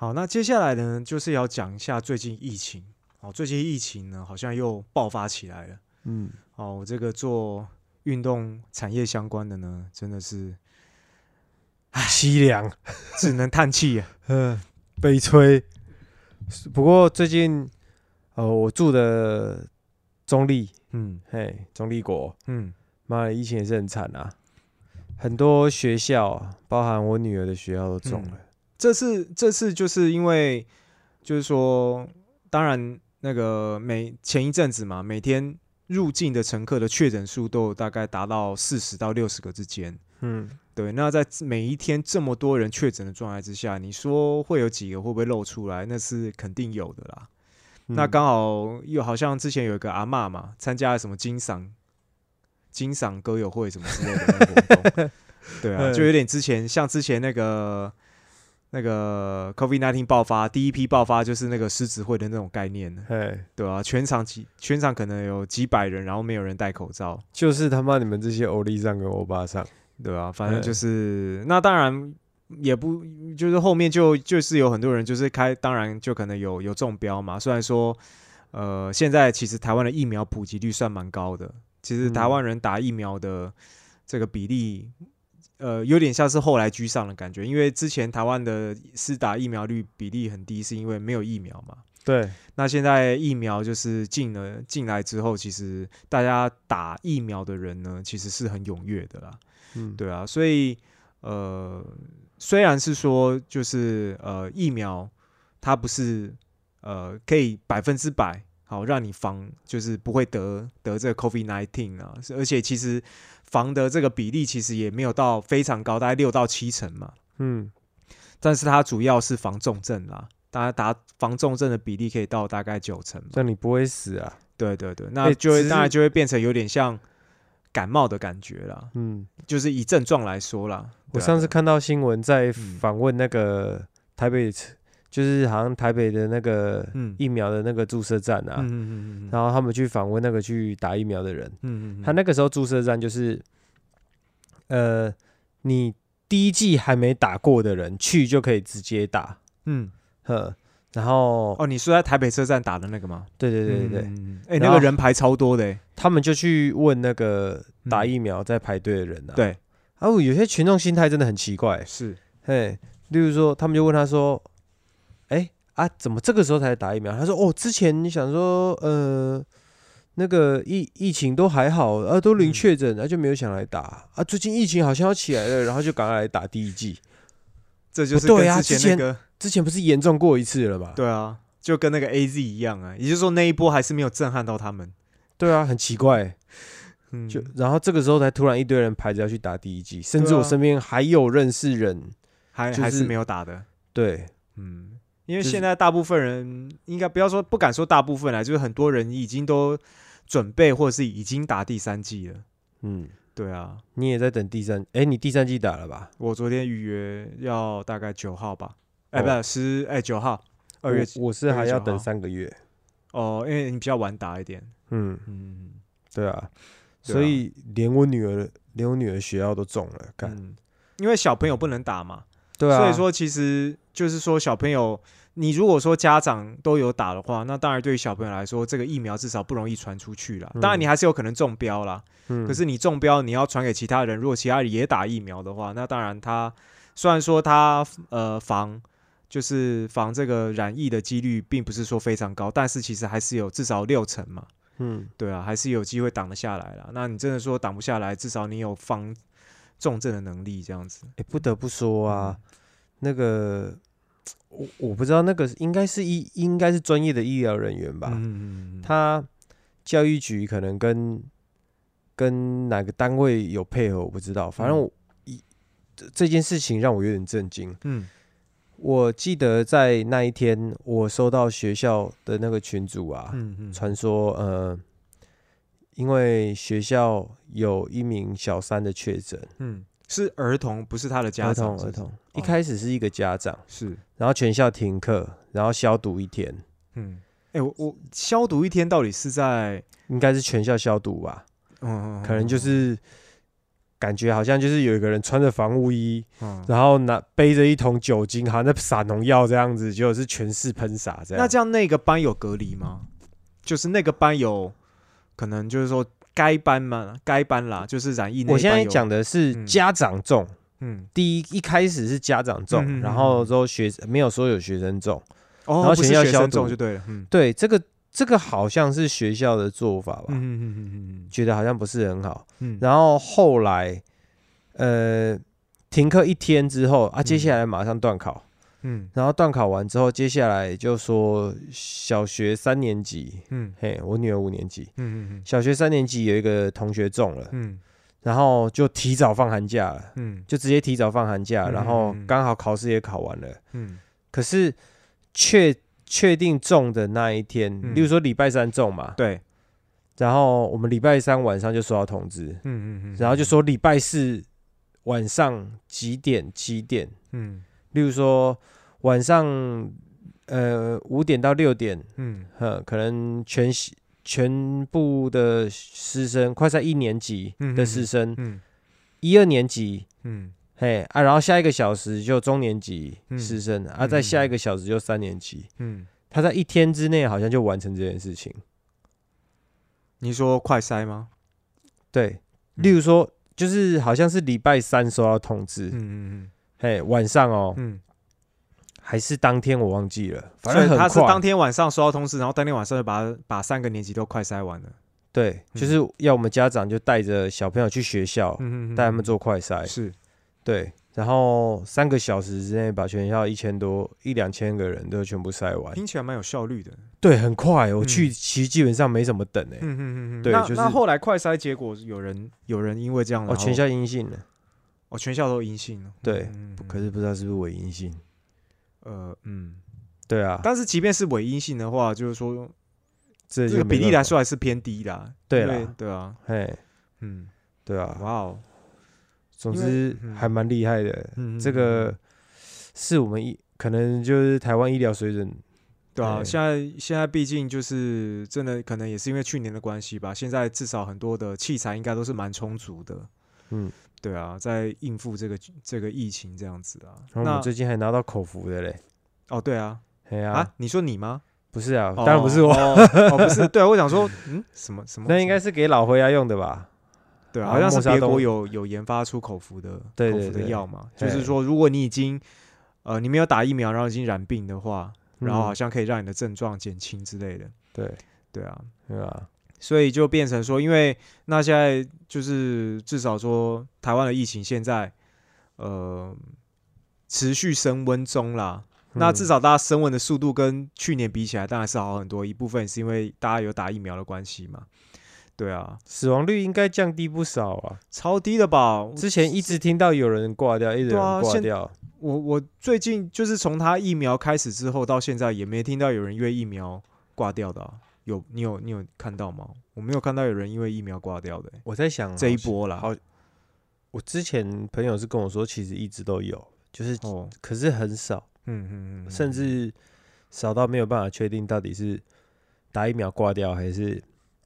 好，那接下来呢，就是要讲一下最近疫情。哦，最近疫情呢，好像又爆发起来了。嗯，哦，我这个做运动产业相关的呢，真的是，凄凉，只能叹气啊，嗯，悲催。不过最近，呃，我住的中立，嗯，嘿，中立国，嗯，妈的，疫情也是很惨啊，很多学校，包含我女儿的学校都中了。这次这次就是因为，就是说，当然那个每前一阵子嘛，每天入境的乘客的确诊数都大概达到四十到六十个之间。嗯，对。那在每一天这么多人确诊的状态之下，你说会有几个会不会露出来？那是肯定有的啦。那刚好又好像之前有一个阿嬷嘛，参加了什么金赏金赏歌友会什么之类的活动。对啊，就有点之前像之前那个。那个 COVID nineteen 爆发，第一批爆发就是那个狮子会的那种概念，哎，对啊？全场几全场可能有几百人，然后没有人戴口罩，就是他妈你们这些欧丽上跟欧巴上，对啊？反正就是那当然也不就是后面就就是有很多人就是开，当然就可能有有中标嘛。虽然说呃现在其实台湾的疫苗普及率算蛮高的，其实台湾人打疫苗的这个比例。呃，有点像是后来居上的感觉，因为之前台湾的施打疫苗率比例很低，是因为没有疫苗嘛。对。那现在疫苗就是进了进来之后，其实大家打疫苗的人呢，其实是很踊跃的啦。嗯，对啊。所以呃，虽然是说就是呃疫苗它不是呃可以百分之百好让你防，就是不会得得这个 COVID nineteen 啊，而且其实。防的这个比例其实也没有到非常高，大概六到七成嘛。嗯，但是它主要是防重症啦，大家打防重症的比例可以到大概九成。那你不会死啊？对对对，那就会当然就会变成有点像感冒的感觉啦。嗯，就是以症状来说啦。我上次看到新闻在访问那个台北。就是好像台北的那个疫苗的那个注射站啊，然后他们去访问那个去打疫苗的人，他那个时候注射站就是，呃，你第一季还没打过的人去就可以直接打，嗯。呵，然后哦，你说在台北车站打的那个吗？对对对对。对，哎，那个人排超多的，他们就去问那个打疫苗在排队的人啊，对，啊有些群众心态真的很奇怪，是，嘿，例如说他们就问他说。啊，怎么这个时候才打疫苗？他说哦，之前你想说呃。那个疫疫情都还好，啊，都零确诊，那就没有想来打啊。最近疫情好像要起来了，然后就赶快来打第一剂。这就是对啊，之前那个之前不是严重过一次了吧？对啊，就跟那个 A Z 一样啊，也就是说那一波还是没有震撼到他们。对啊，很奇怪。嗯，就然后这个时候才突然一堆人排着要去打第一剂，甚至我身边还有认识人还还是没有打的。对，嗯。因为现在大部分人应该不要说不敢说大部分啦，就是很多人已经都准备或者是已经打第三季了。嗯，对啊，你也在等第三？哎，你第三季打了吧？我昨天预约要大概九号吧？哎，不是十哎九号，二月我是还要等三个月。哦，因为你比较晚打一点。嗯嗯，对啊，所以连我女儿连我女儿学校都中了，干，因为小朋友不能打嘛。对啊，所以说其实就是说小朋友。你如果说家长都有打的话，那当然对于小朋友来说，这个疫苗至少不容易传出去了。当然你还是有可能中标啦。嗯。可是你中标，你要传给其他人，如果其他人也打疫苗的话，那当然他虽然说他呃防就是防这个染疫的几率并不是说非常高，但是其实还是有至少六成嘛。嗯。对啊，还是有机会挡得下来了。那你真的说挡不下来，至少你有防重症的能力，这样子。哎，不得不说啊，那个。我我不知道那个应该是医应该是专业的医疗人员吧？嗯他教育局可能跟跟哪个单位有配合，我不知道。反正我一这件事情让我有点震惊。嗯，我记得在那一天，我收到学校的那个群主啊，传说呃，因为学校有一名小三的确诊。嗯。是儿童，不是他的家长。儿童，儿童。一开始是一个家长，是，然后全校停课，然后消毒一天。嗯，哎，我我消毒一天到底是在？应该是全校消毒吧。嗯，可能就是感觉好像就是有一个人穿着防护衣，然后拿背着一桶酒精，好像在撒农药这样子，结果是全市喷洒这样。那这样那个班有隔离吗？就是那个班有可能就是说。该班嘛，该班啦，就是染疫。我现在讲的是家长中，嗯，第一一开始是家长中，然后之后学没有说有学生中，然后全校消毒就对了。嗯，对，这个这个好像是学校的做法吧？嗯嗯嗯嗯觉得好像不是很好。嗯，然后后来呃停课一天之后啊，接下来马上断考。嗯，然后段考完之后，接下来就说小学三年级，嗯，嘿，我女儿五年级，嗯嗯嗯，小学三年级有一个同学中了，嗯，然后就提早放寒假了，嗯，就直接提早放寒假，然后刚好考试也考完了，嗯，可是确确定中的那一天，例如说礼拜三中嘛，对，然后我们礼拜三晚上就收到通知，嗯嗯嗯，然后就说礼拜四晚上几点几点，嗯。例如说晚上，呃五点到六点，嗯，呵，可能全全部的师生，快在一年级的师生，嗯，一二年级，嗯，嘿啊，然后下一个小时就中年级师生，啊，再下一个小时就三年级，嗯，他在一天之内好像就完成这件事情。你说快筛吗？对，例如说，就是好像是礼拜三收到通知，嗯嗯嗯。嘿，晚上哦，嗯，还是当天我忘记了，反正他是当天晚上收到通知，然后当天晚上就把把三个年级都快塞完了。对，就是要我们家长就带着小朋友去学校，带他们做快筛。是，对，然后三个小时之内把全校一千多一两千个人都全部筛完，听起来蛮有效率的。对，很快，我去其实基本上没怎么等诶。嗯嗯嗯嗯，对，就是那后来快筛结果有人有人因为这样，哦，全校阴性的。哦，全校都阴性了。对，可是不知道是不是伪阴性。呃，嗯，对啊。但是即便是伪阴性的话，就是说，这个比例来说还是偏低的。对啊，对啊，嘿，嗯，对啊。哇哦，总之还蛮厉害的。这个是我们医，可能就是台湾医疗水准。对啊，现在现在毕竟就是真的，可能也是因为去年的关系吧。现在至少很多的器材应该都是蛮充足的。嗯。对啊，在应付这个这个疫情这样子啊。那我最近还拿到口服的嘞。哦，对啊，哎呀，啊，你说你吗？不是啊，当然不是我，哦，不是。对啊，我想说，嗯，什么什么？那应该是给老灰牙用的吧？对，好像是别国有有研发出口服的口服的药嘛。就是说，如果你已经呃你没有打疫苗，然后已经染病的话，然后好像可以让你的症状减轻之类的。对，对啊，对啊，所以就变成说，因为那现在就是至少说台湾的疫情现在呃持续升温中啦。那至少大家升温的速度跟去年比起来，当然是好很多。一部分是因为大家有打疫苗的关系嘛。对啊，死亡率应该降低不少啊，超低的吧？之前一直听到有人挂掉，一直挂掉。我我最近就是从他疫苗开始之后到现在，也没听到有人因为疫苗挂掉的。有你有你有看到吗？我没有看到有人因为疫苗挂掉的。我在想这一波啦。好，我之前朋友是跟我说，其实一直都有，就是哦，可是很少。嗯嗯嗯，甚至少到没有办法确定到底是打疫苗挂掉还是。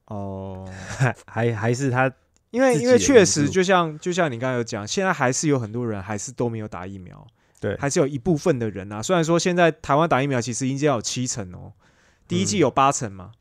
哦，还还还是他，因为因为确实，就像就像你刚才有讲，现在还是有很多人还是都没有打疫苗，对，还是有一部分的人啊。虽然说现在台湾打疫苗其实已经有七成哦，第一季有八成嘛，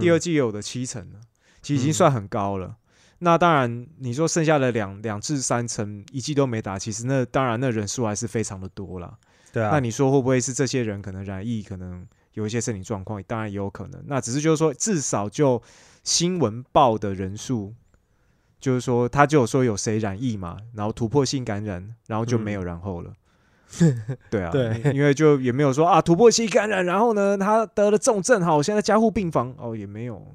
第二季有的七成了，其实已经算很高了。那当然，你说剩下的两两至三成一季都没打，其实那当然那人数还是非常的多了。对啊，那你说会不会是这些人可能染疫，可能有一些身体状况？当然也有可能。那只是就是说，至少就。新闻报的人数，就是说他就有说有谁染疫嘛，然后突破性感染，然后就没有然后了。对啊，对，因为就也没有说啊突破性感染，然后呢他得了重症，好，现在加护病房哦也没有。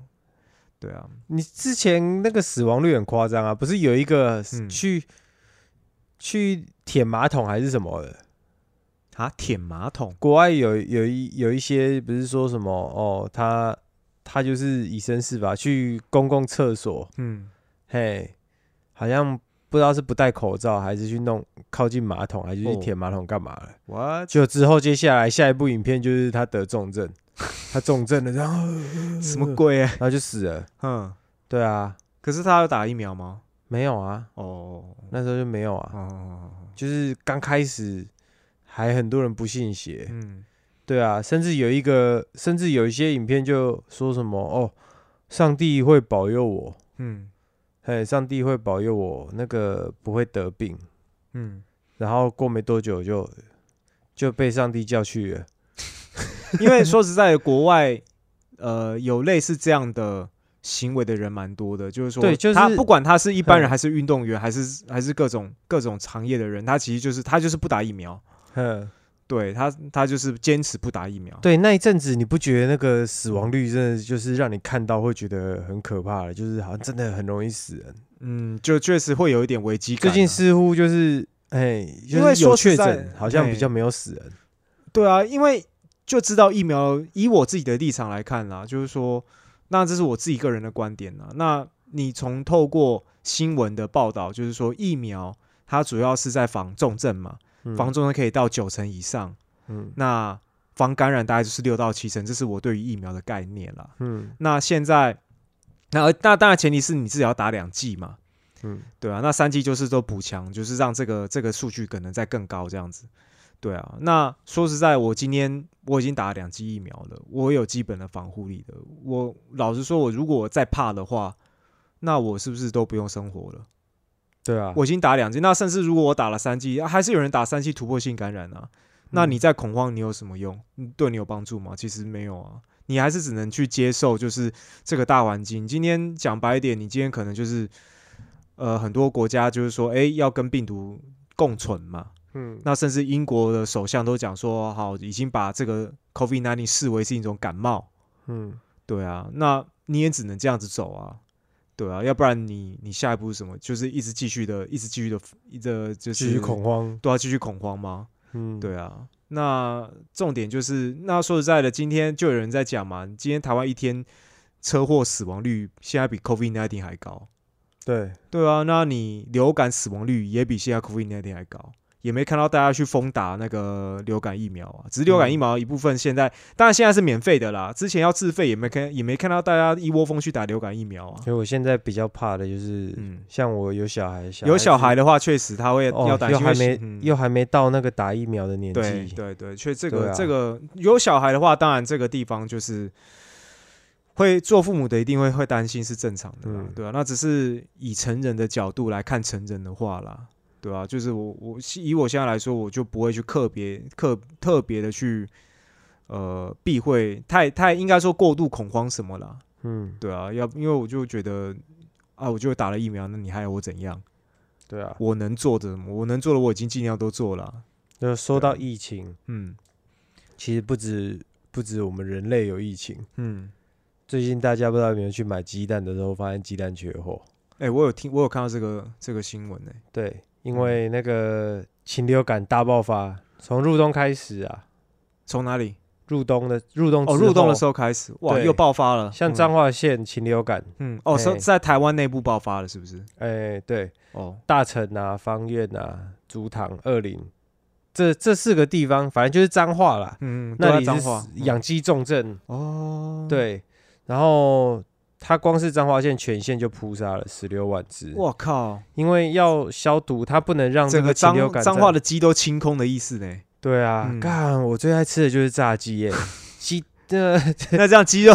对啊，你之前那个死亡率很夸张啊，不是有一个去去舔马桶还是什么的啊？舔马桶？国外有有一有一些不是说什么哦他。他就是以身试法去公共厕所，嗯，嘿，好像不知道是不戴口罩还是去弄靠近马桶，还是去舔马桶干嘛了？哇！就之后接下来下一部影片就是他得重症，他重症了，然后什么鬼？然后就死了。嗯，对啊。可是他有打疫苗吗？没有啊。哦，那时候就没有啊。哦，就是刚开始还很多人不信邪。嗯。对啊，甚至有一个，甚至有一些影片就说什么哦，上帝会保佑我，嗯，嘿，上帝会保佑我那个不会得病，嗯，然后过没多久就就被上帝叫去了，因为说实在，国外呃有类似这样的行为的人蛮多的，就是说，对，就是他不管他是一般人还是运动员，还是还是各种各种行业的人，他其实就是他就是不打疫苗，嗯。对他，他就是坚持不打疫苗。对那一阵子，你不觉得那个死亡率真的就是让你看到会觉得很可怕了？就是好像真的很容易死人。嗯，就确实会有一点危机感。最近似乎就是哎，因为有确诊，好像比较没有死人。对啊，因为就知道疫苗，以我自己的立场来看啦，就是说，那这是我自己个人的观点啦。那你从透过新闻的报道，就是说疫苗它主要是在防重症嘛。防重症可以到九成以上，嗯，那防感染大概就是六到七成，这是我对于疫苗的概念了，嗯，那现在，那那当然前提是你自己要打两剂嘛，嗯，对啊，那三剂就是都补强，就是让这个这个数据可能再更高这样子，对啊，那说实在，我今天我已经打了两剂疫苗了，我有基本的防护力的，我老实说，我如果再怕的话，那我是不是都不用生活了？对啊，我已经打两剂，那甚至如果我打了三剂，还是有人打三剂突破性感染啊？那你在恐慌，你有什么用？对你有帮助吗？其实没有啊，你还是只能去接受，就是这个大环境。今天讲白一点，你今天可能就是，呃，很多国家就是说，哎，要跟病毒共存嘛。嗯，那甚至英国的首相都讲说，好，已经把这个 COVID-19 视为是一种感冒。嗯，对啊，那你也只能这样子走啊。对啊，要不然你你下一步是什么？就是一直继续的，一直继续的，一直就是继续恐慌，都要继续恐慌吗？嗯，对啊。那重点就是，那说实在的，今天就有人在讲嘛，今天台湾一天车祸死亡率现在比 COVID nineteen 还高。对，对啊，那你流感死亡率也比现在 COVID nineteen 还高。也没看到大家去疯打那个流感疫苗啊，只是流感疫苗一部分现在，当然现在是免费的啦。之前要自费，也没看，也没看到大家一窝蜂去打流感疫苗啊。所以我现在比较怕的就是，嗯，像我有小孩，有小孩的话，确实他会要担心，又还没又还没到那个打疫苗的年纪。对对对，确这个这个有小孩的话，当然这个地方就是会做父母的一定会会担心是正常的，对啊，那只是以成人的角度来看成人的话啦。对啊，就是我我以我现在来说，我就不会去特别特特别的去呃避讳太太应该说过度恐慌什么啦。嗯，对啊，要因为我就觉得啊，我就打了疫苗，那你还要我怎样？对啊，我能做的，我能做的我已经尽量都做了。就说到疫情，嗯，其实不止不止我们人类有疫情，嗯，最近大家不知道有没有去买鸡蛋的时候，发现鸡蛋缺货。哎，我有听，我有看到这个这个新闻呢。对，因为那个禽流感大爆发，从入冬开始啊，从哪里？入冬的入冬哦，入冬的时候开始，哇，又爆发了，像彰化县禽流感，嗯，哦，是在台湾内部爆发了，是不是？哎，对，哦，大城啊，方院啊，竹塘、二林，这这四个地方，反正就是彰化啦，嗯，那里是养鸡重镇哦，对，然后他光是彰化县全县就扑杀了十六万只，我靠，因为要消毒，它不能让这个禽流感彰化的鸡都清空的意思呢。对啊，干！我最爱吃的就是炸鸡耶，鸡的 那这样鸡肉，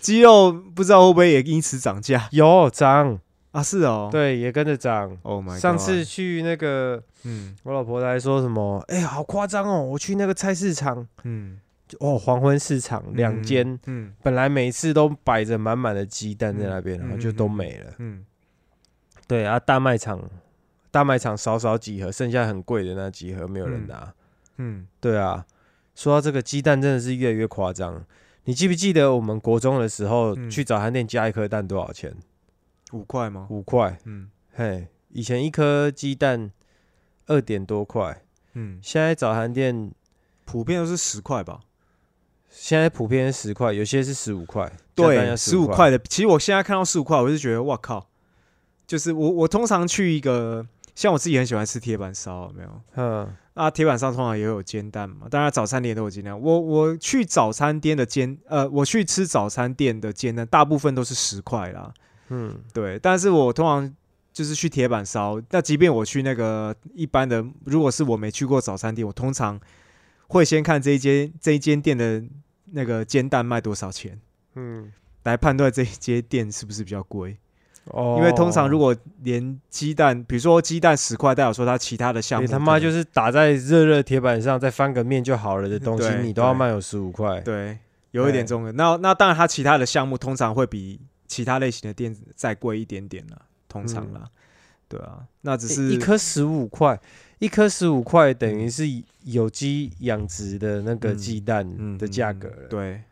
鸡肉不知道会不会也因此涨价？有涨啊，是哦，对，也跟着涨。Oh my！上次去那个，嗯，我老婆来说什么？哎，好夸张哦！我去那个菜市场，嗯，哦，黄昏市场两间，嗯，本来每次都摆着满满的鸡蛋在那边，然后就都没了。嗯，对啊，大卖场，大卖场少少几盒，剩下很贵的那几盒没有人拿。嗯，对啊，说到这个鸡蛋真的是越来越夸张。你记不记得我们国中的时候去早餐店加一颗蛋多少钱？五块吗？五块。嗯，嘿，以前一颗鸡蛋二点多块。嗯，现在早餐店普遍都是十块吧？现在普遍十块，有些是十五块。对，十五块的。其实我现在看到十五块，我就觉得哇靠！就是我我通常去一个。像我自己很喜欢吃铁板烧，没有？嗯，啊，铁板烧通常也有煎蛋嘛。当然早餐店都有煎蛋。我我去早餐店的煎，呃，我去吃早餐店的煎蛋，大部分都是十块啦。嗯，对。但是我通常就是去铁板烧，那即便我去那个一般的，如果是我没去过早餐店，我通常会先看这一间这一间店的那个煎蛋卖多少钱，嗯，来判断这一间店是不是比较贵。哦，因为通常如果连鸡蛋，比如说鸡蛋十块，代表说它其他的项目，你他妈就是打在热热铁板上再翻个面就好了的东西，你都要卖有十五块。对，有一点重的。那那当然，它其他的项目通常会比其他类型的店再贵一点点了，通常啦。对啊，那只是一颗十五块，一颗十五块等于是有机养殖的那个鸡蛋的价格了。对，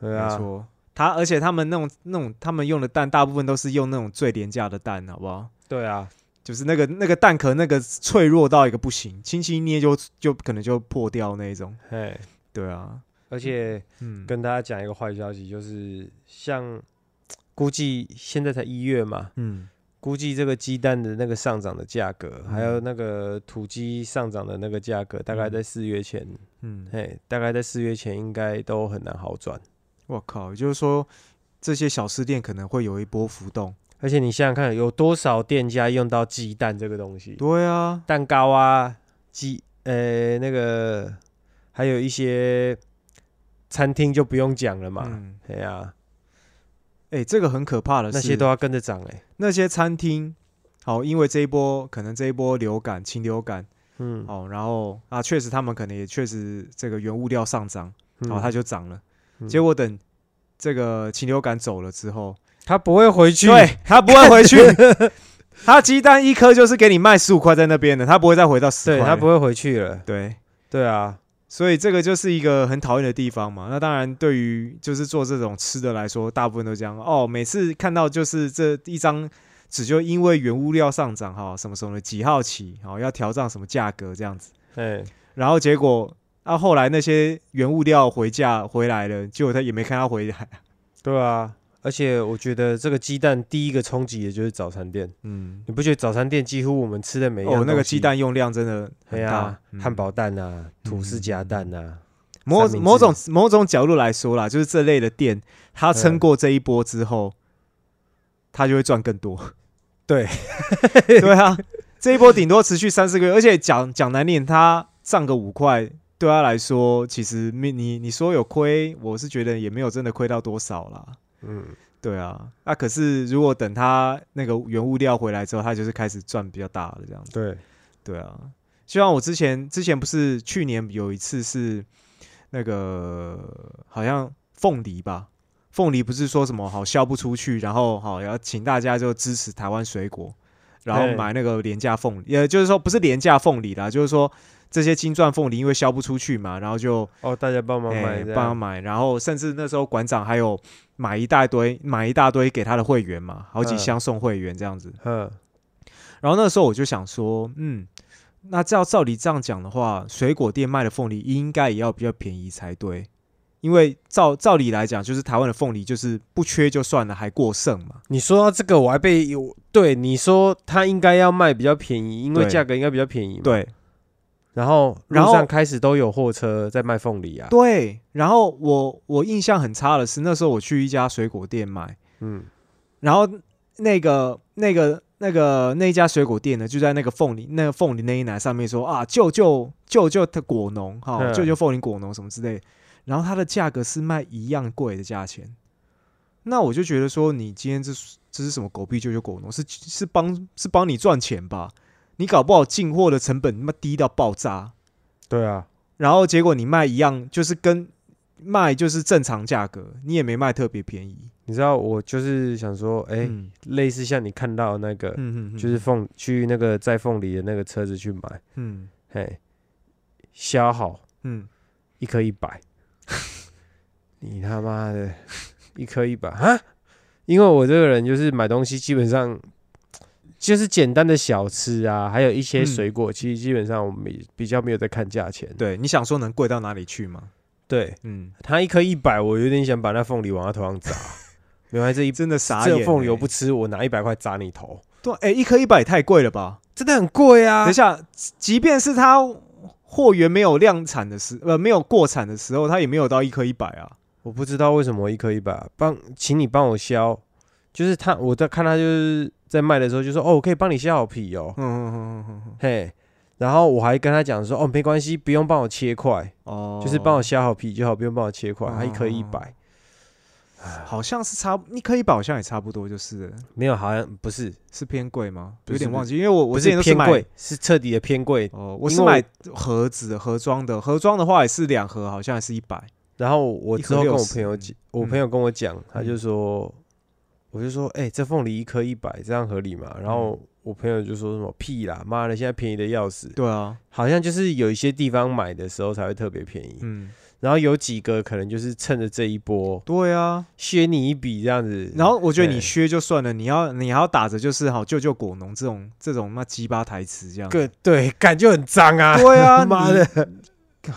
没错。他而且他们那种那种他们用的蛋，大部分都是用那种最廉价的蛋，好不好？对啊，就是那个那个蛋壳那个脆弱到一个不行，轻轻一捏就就可能就破掉那一种。嘿，对啊，而且嗯，跟大家讲一个坏消息，就是像估计现在才一月嘛，嗯，估计这个鸡蛋的那个上涨的价格，还有那个土鸡上涨的那个价格，大概在四月前，嗯，嘿，大概在四月前应该都很难好转。我靠，也就是说，这些小吃店可能会有一波浮动，而且你想想看，有多少店家用到鸡蛋这个东西？对啊，蛋糕啊，鸡，呃，那个还有一些餐厅就不用讲了嘛。对啊，哎，这个很可怕的，那些都要跟着涨哎。那些餐厅，好，因为这一波可能这一波流感、禽流感，嗯，哦，然后啊，确实他们可能也确实这个原物料上涨，然后，它就涨了。结果等这个禽流感走了之后，他不会回去，对他不会回去。他鸡蛋一颗就是给你卖十五块在那边的，他不会再回到十块，他不会回去了。对对啊，所以这个就是一个很讨厌的地方嘛。那当然，对于就是做这种吃的来说，大部分都这样哦。每次看到就是这一张纸，就因为原物料上涨哈，什么什么几号起，好要调涨什么价格这样子。对，然后结果。啊，后来那些原物料回价回来了，结果他也没看他回来。对啊，而且我觉得这个鸡蛋第一个冲击的就是早餐店。嗯，你不觉得早餐店几乎我们吃的每哦那个鸡蛋用量真的很大，汉堡蛋啊，吐司夹蛋啊，某某种某种角度来说啦，就是这类的店，它撑过这一波之后，它就会赚更多。对，对啊，这一波顶多持续三四个月，而且讲讲难念，它涨个五块。对他来说，其实你你你说有亏，我是觉得也没有真的亏到多少啦。嗯，对啊，那可是如果等他那个原物料回来之后，他就是开始赚比较大的这样子。对，对啊。就像我之前之前不是去年有一次是那个好像凤梨吧，凤梨不是说什么好销不出去，然后好要请大家就支持台湾水果，然后买那个廉价凤梨，也就是说不是廉价凤梨啦，就是说。这些金钻凤梨因为销不出去嘛，然后就哦，大家帮忙买，帮忙买，然后甚至那时候馆长还有买一大堆，买一大堆给他的会员嘛，好几箱送会员这样子。嗯，然后那时候我就想说，嗯，那照照理这样讲的话，水果店卖的凤梨应该也要比较便宜才对，因为照照理来讲，就是台湾的凤梨就是不缺就算了，还过剩嘛。你说到这个，我还被有对你说，他应该要卖比较便宜，因为价格应该比较便宜。对。然后路上开始都有货车在卖凤梨啊。对，然后我我印象很差的是那时候我去一家水果店买，嗯，然后那个那个那个那家水果店呢，就在那个凤梨那个凤梨那一栏上面说啊，舅舅舅舅的果农哈，舅舅凤梨果农什么之类，然后它的价格是卖一样贵的价钱，那我就觉得说你今天这这是什么狗屁舅舅果农？是是帮是帮你赚钱吧？你搞不好进货的成本他妈低到爆炸，对啊，然后结果你卖一样，就是跟卖就是正常价格，你也没卖特别便宜。你知道我就是想说，哎，类似像你看到那个，就是凤去那个在凤梨的那个车子去买，嗯，嘿，削好，嗯，一颗一百，你他妈的，一颗一百啊！因为我这个人就是买东西基本上。就是简单的小吃啊，还有一些水果，其实基本上我们比较没有在看价钱。对，你想说能贵到哪里去吗？对，嗯，它一颗一百，我有点想把那凤梨往他头上砸。原来这一真的傻眼，这凤梨我不吃，我拿一百块砸你头。对，哎，一颗一百也太贵了吧？真的很贵啊！等一下，即便是它货源没有量产的时，呃，没有过产的时候，它也没有到一颗一百啊。我不知道为什么一颗一百，帮，请你帮我削。就是他，我在看他就是在卖的时候就说哦，我可以帮你削好皮哦，嗯嗯嗯嗯嗯嘿，然后我还跟他讲说哦，没关系，不用帮我切块。哦，就是帮我削好皮就好，不用帮我切块，他一颗一百，好像是差一颗一百好像也差不多就是。没有，好像不是。是偏贵吗？有点忘记，因为我我之前偏贵，是彻底的偏贵。哦，我是买盒子盒装的，盒装的话也是两盒，好像是一百，然后我之后跟我朋友讲，我朋友跟我讲，他就说。我就说，哎，这凤梨一颗一百，这样合理吗？然后我朋友就说什么屁啦，妈的，现在便宜的要死。对啊，好像就是有一些地方买的时候才会特别便宜。嗯，然后有几个可能就是趁着这一波，对啊，削你一笔这样子。然后我觉得你削就算了，你要你还要打着就是好救救果农这种这种那鸡巴台词这样。对对，感觉很脏啊。对啊，妈的，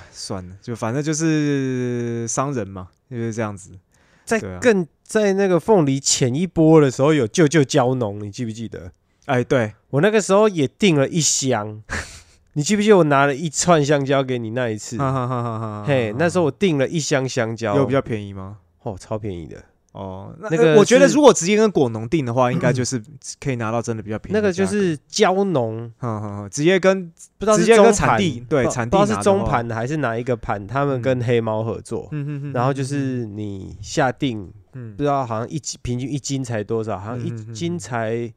算了，就反正就是商人嘛，就是这样子。在更在那个凤梨前一波的时候，有舅舅蕉农，你记不记得？哎，对我那个时候也订了一箱，你记不记得我拿了一串香蕉给你那一次？哈哈哈哈哈嘿，那时候我订了一箱香蕉，有比较便宜吗？哦，超便宜的。哦，那个我觉得如果直接跟果农订的话，应该就是可以拿到真的比较便宜。那个就是蕉农，直接跟不知道是跟产地对产地，不知道是中盘还是哪一个盘，他们跟黑猫合作，然后就是你下定，不知道好像一斤平均一斤才多少，好像一斤才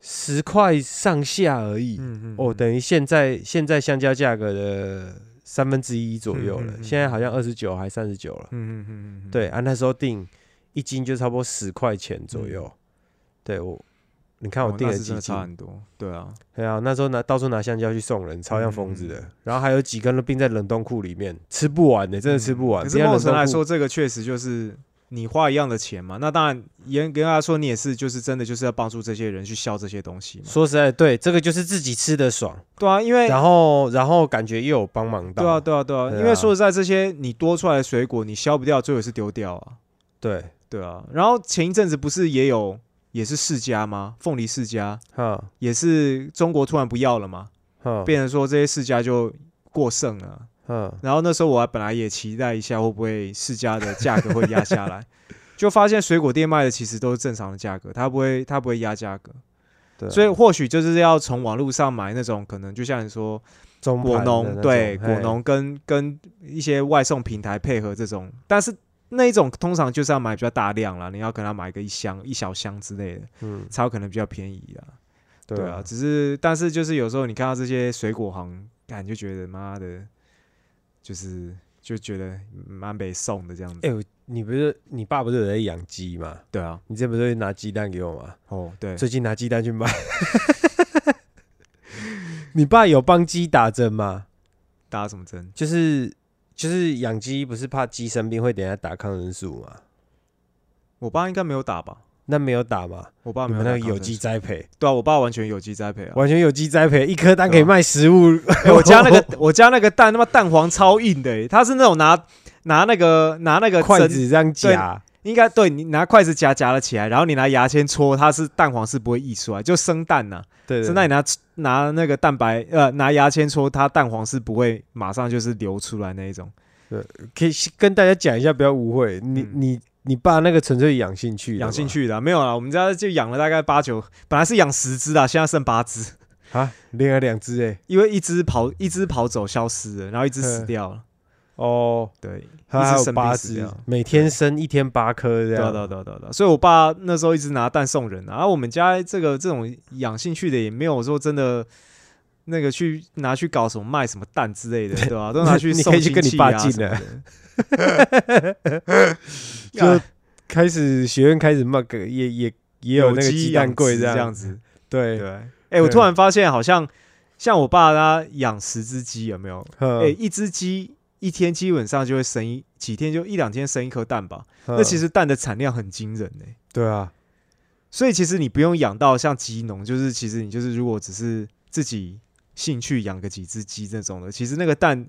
十块上下而已。哦，等于现在现在香蕉价格的。三分之一左右了，现在好像二十九还三十九了。嗯嗯嗯嗯，对，啊，那时候定一斤就差不多十块钱左右。对我，你看我订了几斤，差很多。对啊，对啊，那时候拿到处拿香蕉去送人，超像疯子的。然后还有几根都冰在冷冻库里面，吃不完的，真的吃不完。可是某种来说，这个确实就是。你花一样的钱嘛？那当然，严跟大家说，你也是，就是真的就是要帮助这些人去销这些东西。说实在，对这个就是自己吃的爽，对啊，因为然后然后感觉又有帮忙到，对啊对啊对啊。因为说实在，这些你多出来的水果，你销不掉，最后是丢掉啊。对对啊。然后前一阵子不是也有也是世家吗？凤梨世家，哈，也是中国突然不要了嘛，哈，变成说这些世家就过剩了。嗯，然后那时候我还本来也期待一下，会不会世家的价格会压下来，就发现水果店卖的其实都是正常的价格，它不会它不会压价格，对，所以或许就是要从网络上买那种可能就像你说果农对果农跟跟一些外送平台配合这种，但是那一种通常就是要买比较大量啦，你要可能买个一箱一小箱之类的，嗯，才有可能比较便宜啊，对啊，只是但是就是有时候你看到这些水果行，感就觉得妈的。就是就觉得蛮被送的这样子。哎，你不是你爸不是有在养鸡吗？对啊，你这不是拿鸡蛋给我吗？哦，对，最近拿鸡蛋去卖。你爸有帮鸡打针吗？打什么针？就是就是养鸡，不是怕鸡生病会等下打抗生素吗？我爸应该没有打吧？那没有打吗？我爸没有那个有机栽培，对啊，我爸完全有机栽培啊，完全有机栽培，一颗蛋可以卖食物。我家那个 我家那个蛋，他妈蛋黄超硬的，它是那种拿拿那个拿那个筷子这样夹，应该对你拿筷子夹夹了起来，然后你拿牙签戳，它是蛋黄是不会溢出来，就生蛋呐。对，生蛋你拿拿那个蛋白呃拿牙签戳，它蛋黄是不会马上就是流出来那一种。对，可以跟大家讲一下，不要误会你你。你爸那个纯粹养兴趣，养兴趣的没有啦，我们家就养了大概八九，本来是养十只啊，现在剩八只啊，另外两只哎，因为一只跑一只跑走消失了，然后一只死掉了。哦，对，还有八只，每天生一天八颗这样。对对对对对，所以我爸那时候一直拿蛋送人啊。然后我们家这个这种养兴趣的也没有说真的那个去拿去搞什么卖什么蛋之类的，对吧？都拿去 送亲戚啊什么的。就开始学院开始卖个也也也有那个鸡蛋柜这样子，对对。哎，我突然发现好像像我爸他养十只鸡有没有？哎，一只鸡一天基本上就会生一几天就一两天生一颗蛋吧。那其实蛋的产量很惊人呢。对啊，所以其实你不用养到像鸡农，就是其实你就是如果只是自己兴趣养个几只鸡这种的，其实那个蛋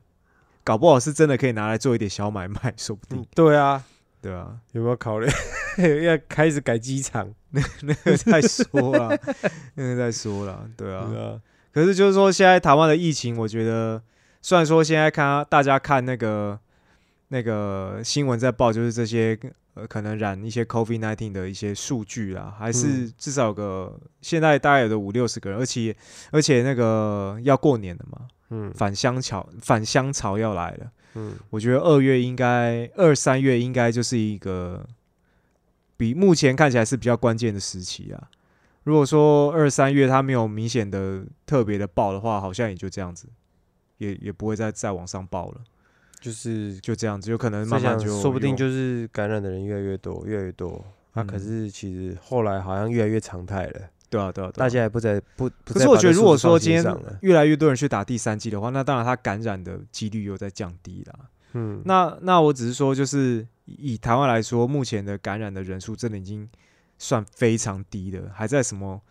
搞不好是真的可以拿来做一点小买卖，说不定。对啊。对啊，有没有考虑 要开始改机场？那 那个再说了，那个再说了。对啊，可是就是说，现在台湾的疫情，我觉得虽然说现在看大家看那个那个新闻在报，就是这些呃可能染一些 COVID nineteen 的一些数据啦，还是至少有个现在大概有个五六十个人，而且而且那个要过年了嘛，嗯，返乡潮返乡潮要来了。嗯，我觉得二月应该二三月应该就是一个比目前看起来是比较关键的时期啊。如果说二三月它没有明显的特别的爆的话，好像也就这样子，也也不会再再往上爆了。就是就这样子，有可能慢慢就说不定就是感染的人越来越多，越来越多。那可是其实后来好像越来越常态了。对啊，对啊，大家也不在不。可是我觉得，如果说今天越来越多人去打第三剂的话，那当然他感染的几率又在降低了。嗯，那那我只是说，就是以台湾来说，目前的感染的人数真的已经算非常低的，还在什么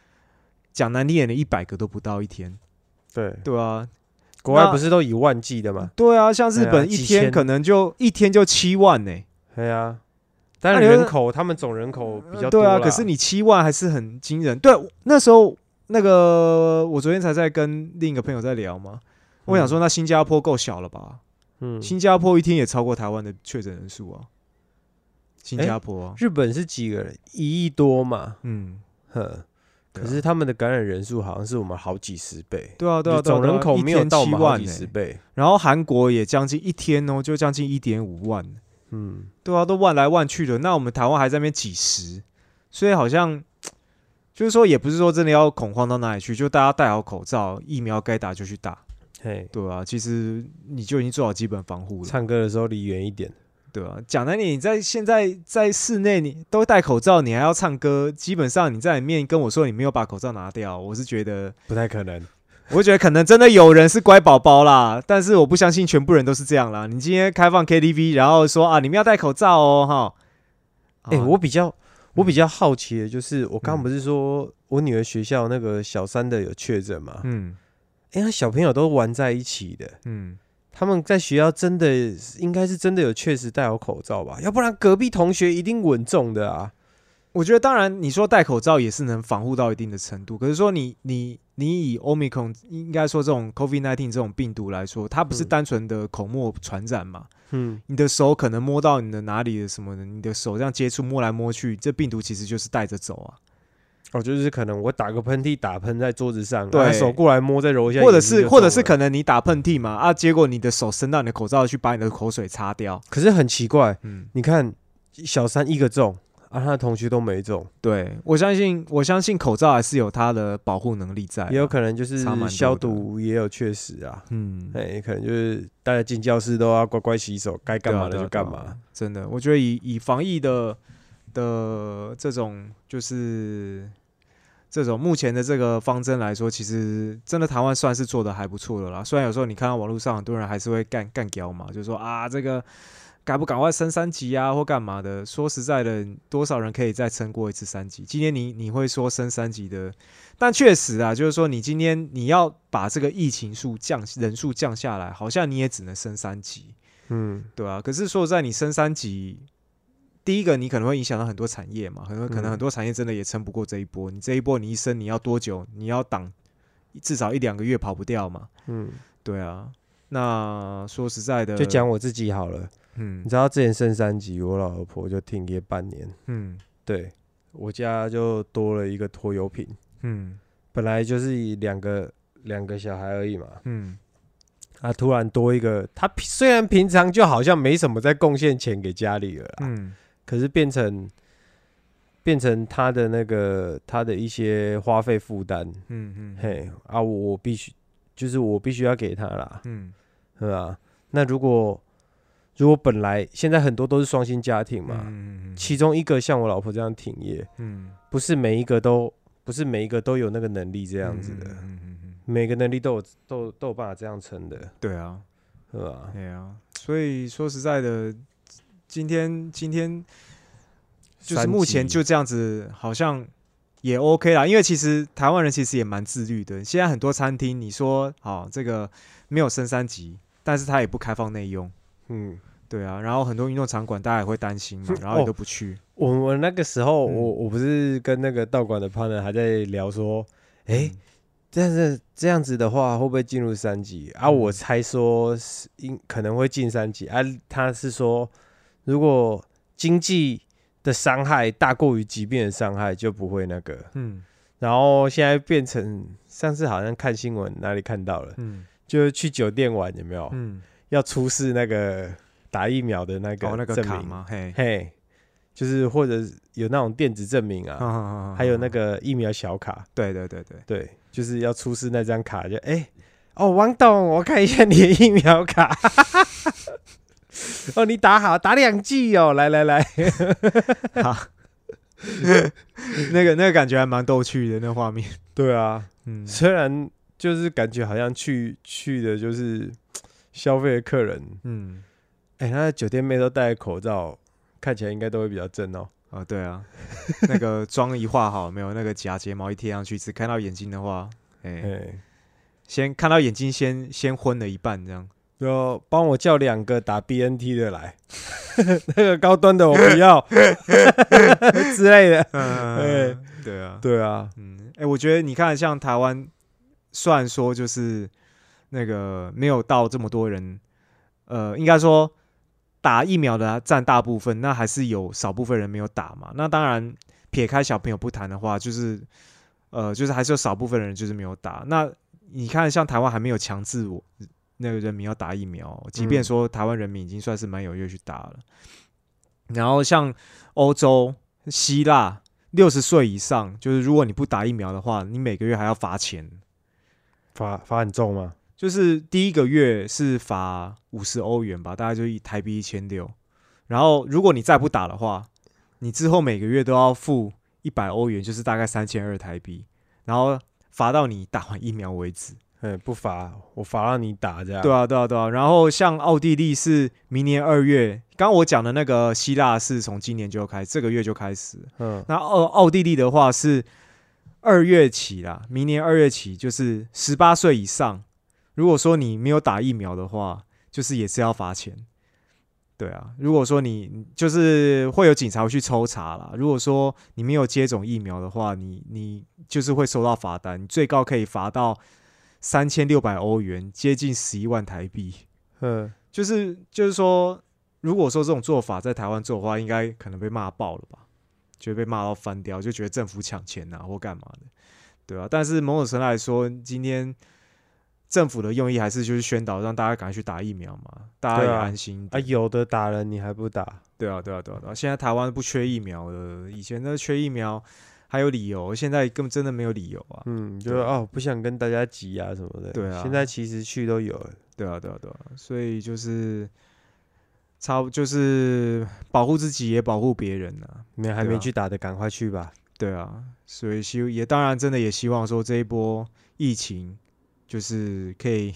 讲难听点的一百个都不到一天。对对啊，国外不是都以万计的吗？对啊，像日本一天可能就一天就七万呢。对啊。但人口，他们总人口比较多啊。可是你七万还是很惊人。对，那时候那个我昨天才在跟另一个朋友在聊嘛。我想说，那新加坡够小了吧？嗯，新加坡一天也超过台湾的确诊人数啊。新加坡，日本是几个人？一亿多嘛。嗯，哼。可是他们的感染人数好像是我们好几十倍。对啊，对啊，总人口没有到七万几十倍。然后韩国也将近一天哦，就将近一点五万。嗯，对啊，都万来万去的，那我们台湾还在那边几十，所以好像就是说，也不是说真的要恐慌到哪里去，就大家戴好口罩，疫苗该打就去打。嘿，对啊，其实你就已经做好基本防护了。唱歌的时候离远一点，对啊，讲难点，你在现在在室内你都戴口罩，你还要唱歌，基本上你在里面跟我说你没有把口罩拿掉，我是觉得不太可能。我觉得可能真的有人是乖宝宝啦，但是我不相信全部人都是这样啦。你今天开放 KTV，然后说啊，你们要戴口罩哦，哈。哎，我比较我比较好奇的就是，我刚不是说我女儿学校那个小三的有确诊嘛？嗯，哎，小朋友都玩在一起的，嗯，他们在学校真的应该是真的有确实戴好口罩吧？要不然隔壁同学一定稳重的啊。我觉得当然，你说戴口罩也是能防护到一定的程度，可是说你你。你以 Omicron 应该说这种 COVID nineteen 这种病毒来说，它不是单纯的口沫传染嘛？嗯，你的手可能摸到你的哪里的什么的，你的手这样接触摸来摸去，这病毒其实就是带着走啊。哦，就是可能我打个喷嚏，打喷在桌子上，对，手过来摸再揉一下，或者是或者是可能你打喷嚏嘛啊，结果你的手伸到你的口罩去把你的口水擦掉。可是很奇怪，嗯，你看小三一个中啊，他的同学都没中。对我相信，我相信口罩还是有它的保护能力在，也有可能就是消毒也有确实啊。嗯，哎，可能就是大家进教室都要乖乖洗手，该干嘛的就干嘛。真的，我觉得以以防疫的的这种就是这种目前的这个方针来说，其实真的台湾算是做的还不错的啦。虽然有时候你看到网络上很多人还是会干干屌嘛，就说啊这个。赶不赶快升三级啊，或干嘛的？说实在的，多少人可以再撑过一次三级？今天你你会说升三级的，但确实啊，就是说你今天你要把这个疫情数降人数降下来，好像你也只能升三级，嗯，对啊。可是说在你升三级，第一个你可能会影响到很多产业嘛，很多可能很多产业真的也撑不过这一波。你这一波你一升，你要多久？你要挡至少一两个月跑不掉嘛，嗯，对啊。那说实在的，就讲我自己好了。嗯，你知道之前升三级，我老婆就停业半年。嗯，对我家就多了一个拖油瓶。嗯，本来就是两个两个小孩而已嘛。嗯，啊突然多一个，他虽然平常就好像没什么在贡献钱给家里了。嗯，可是变成变成他的那个他的一些花费负担。嗯嗯，嘿啊，我必须就是我必须要给他啦。嗯，是吧？那如果如果本来现在很多都是双薪家庭嘛，其中一个像我老婆这样停业，嗯，不是每一个都不是每一个都有那个能力这样子的，嗯嗯嗯，每个能力都有都都有办法这样撑的，对啊，是吧？对啊，所以说实在的，今天今天就是目前就这样子，好像也 OK 啦，因为其实台湾人其实也蛮自律的，现在很多餐厅你说好这个没有升三级，但是他也不开放内用。嗯，对啊，然后很多运动场馆大家也会担心嘛，然后也都不去。我们那个时候，我我不是跟那个道馆的 partner 还在聊说，哎，这样子这样子的话，会不会进入三级啊？我猜说是应可能会进三级啊。他是说，如果经济的伤害大过于疾病的伤害，就不会那个。嗯，然后现在变成上次好像看新闻哪里看到了，嗯，就是去酒店玩有没有？嗯。要出示那个打疫苗的那个证明吗？嘿，嘿，就是或者有那种电子证明啊，还有那个疫苗小卡。对对对对对，就是要出示那张卡，就哎，哦，王董，我看一下你的疫苗卡。哦，你打好，打两剂哦，来来来，好，那个那个感觉还蛮逗趣的，那画面。对啊，嗯，虽然就是感觉好像去去的就是。消费的客人，嗯，哎，他的酒店妹都戴口罩，看起来应该都会比较正哦。啊，对啊，那个妆一化好没有？那个假睫毛一贴上去，只看到眼睛的话，哎，先看到眼睛，先先昏了一半，这样。就帮我叫两个打 BNT 的来，那个高端的我不要 之类的。对对啊，对啊，嗯，哎，我觉得你看，像台湾，虽然说就是。那个没有到这么多人，呃，应该说打疫苗的占大部分，那还是有少部分人没有打嘛。那当然撇开小朋友不谈的话，就是呃，就是还是有少部分人就是没有打。那你看，像台湾还没有强制我那个人民要打疫苗，即便说台湾人民已经算是蛮有跃去打了。然后像欧洲、希腊，六十岁以上，就是如果你不打疫苗的话，你每个月还要罚钱，罚罚很重吗？就是第一个月是罚五十欧元吧，大概就一台币一千六。然后如果你再不打的话，你之后每个月都要付一百欧元，就是大概三千二台币。然后罚到你打完疫苗为止。嗯，不罚，我罚让你打这样。对啊，对啊，对啊。然后像奥地利是明年二月，刚刚我讲的那个希腊是从今年就开，这个月就开始。嗯，那奥奥地利的话是二月起啦，明年二月起就是十八岁以上。如果说你没有打疫苗的话，就是也是要罚钱，对啊。如果说你就是会有警察去抽查啦。如果说你没有接种疫苗的话，你你就是会收到罚单，最高可以罚到三千六百欧元，接近十一万台币。嗯，就是就是说，如果说这种做法在台湾做的话，应该可能被骂爆了吧？就被骂到翻掉，就觉得政府抢钱啊，或干嘛的，对啊。但是某种程度来说，今天。政府的用意还是就是宣导让大家赶快去打疫苗嘛，大家也安心啊。有的打了你还不打？对啊，对啊，对啊。现在台湾不缺疫苗了，以前那缺疫苗还有理由，现在根本真的没有理由啊。嗯，就是哦，不想跟大家挤啊什么的。对啊，现在其实去都有。对啊，对啊，对啊。所以就是差就是保护自己也保护别人呢。没还没去打的，赶快去吧。对啊，所以希也当然真的也希望说这一波疫情。就是可以，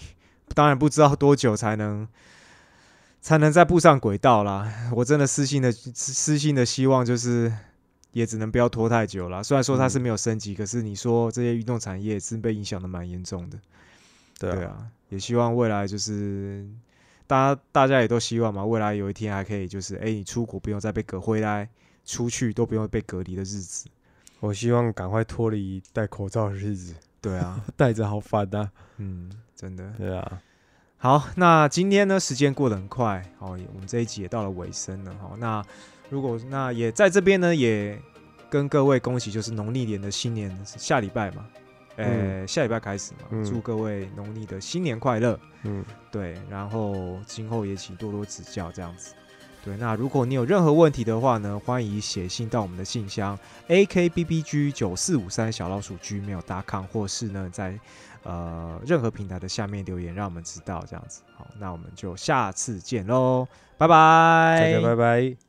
当然不知道多久才能才能再步上轨道啦。我真的私信的私信的希望就是，也只能不要拖太久了。虽然说它是没有升级，可是你说这些运动产业是被影响的蛮严重的。对啊，也希望未来就是大家大家也都希望嘛，未来有一天还可以就是，哎，你出国不用再被隔回来，出去都不用被隔离的日子。我希望赶快脱离戴口罩的日子。对啊，带着好烦呐。嗯，真的。对啊。好，那今天呢，时间过得很快，好，我们这一集也到了尾声了。好，那如果那也在这边呢，也跟各位恭喜，就是农历年的新年下礼拜嘛，呃，下礼拜开始嘛，祝各位农历的新年快乐。嗯，对，然后今后也请多多指教，这样子。对，那如果你有任何问题的话呢，欢迎写信到我们的信箱 a k b b g 九四五三小老鼠 gmail.com，或是呢在呃任何平台的下面留言，让我们知道这样子。好，那我们就下次见喽，拜拜，大家拜拜。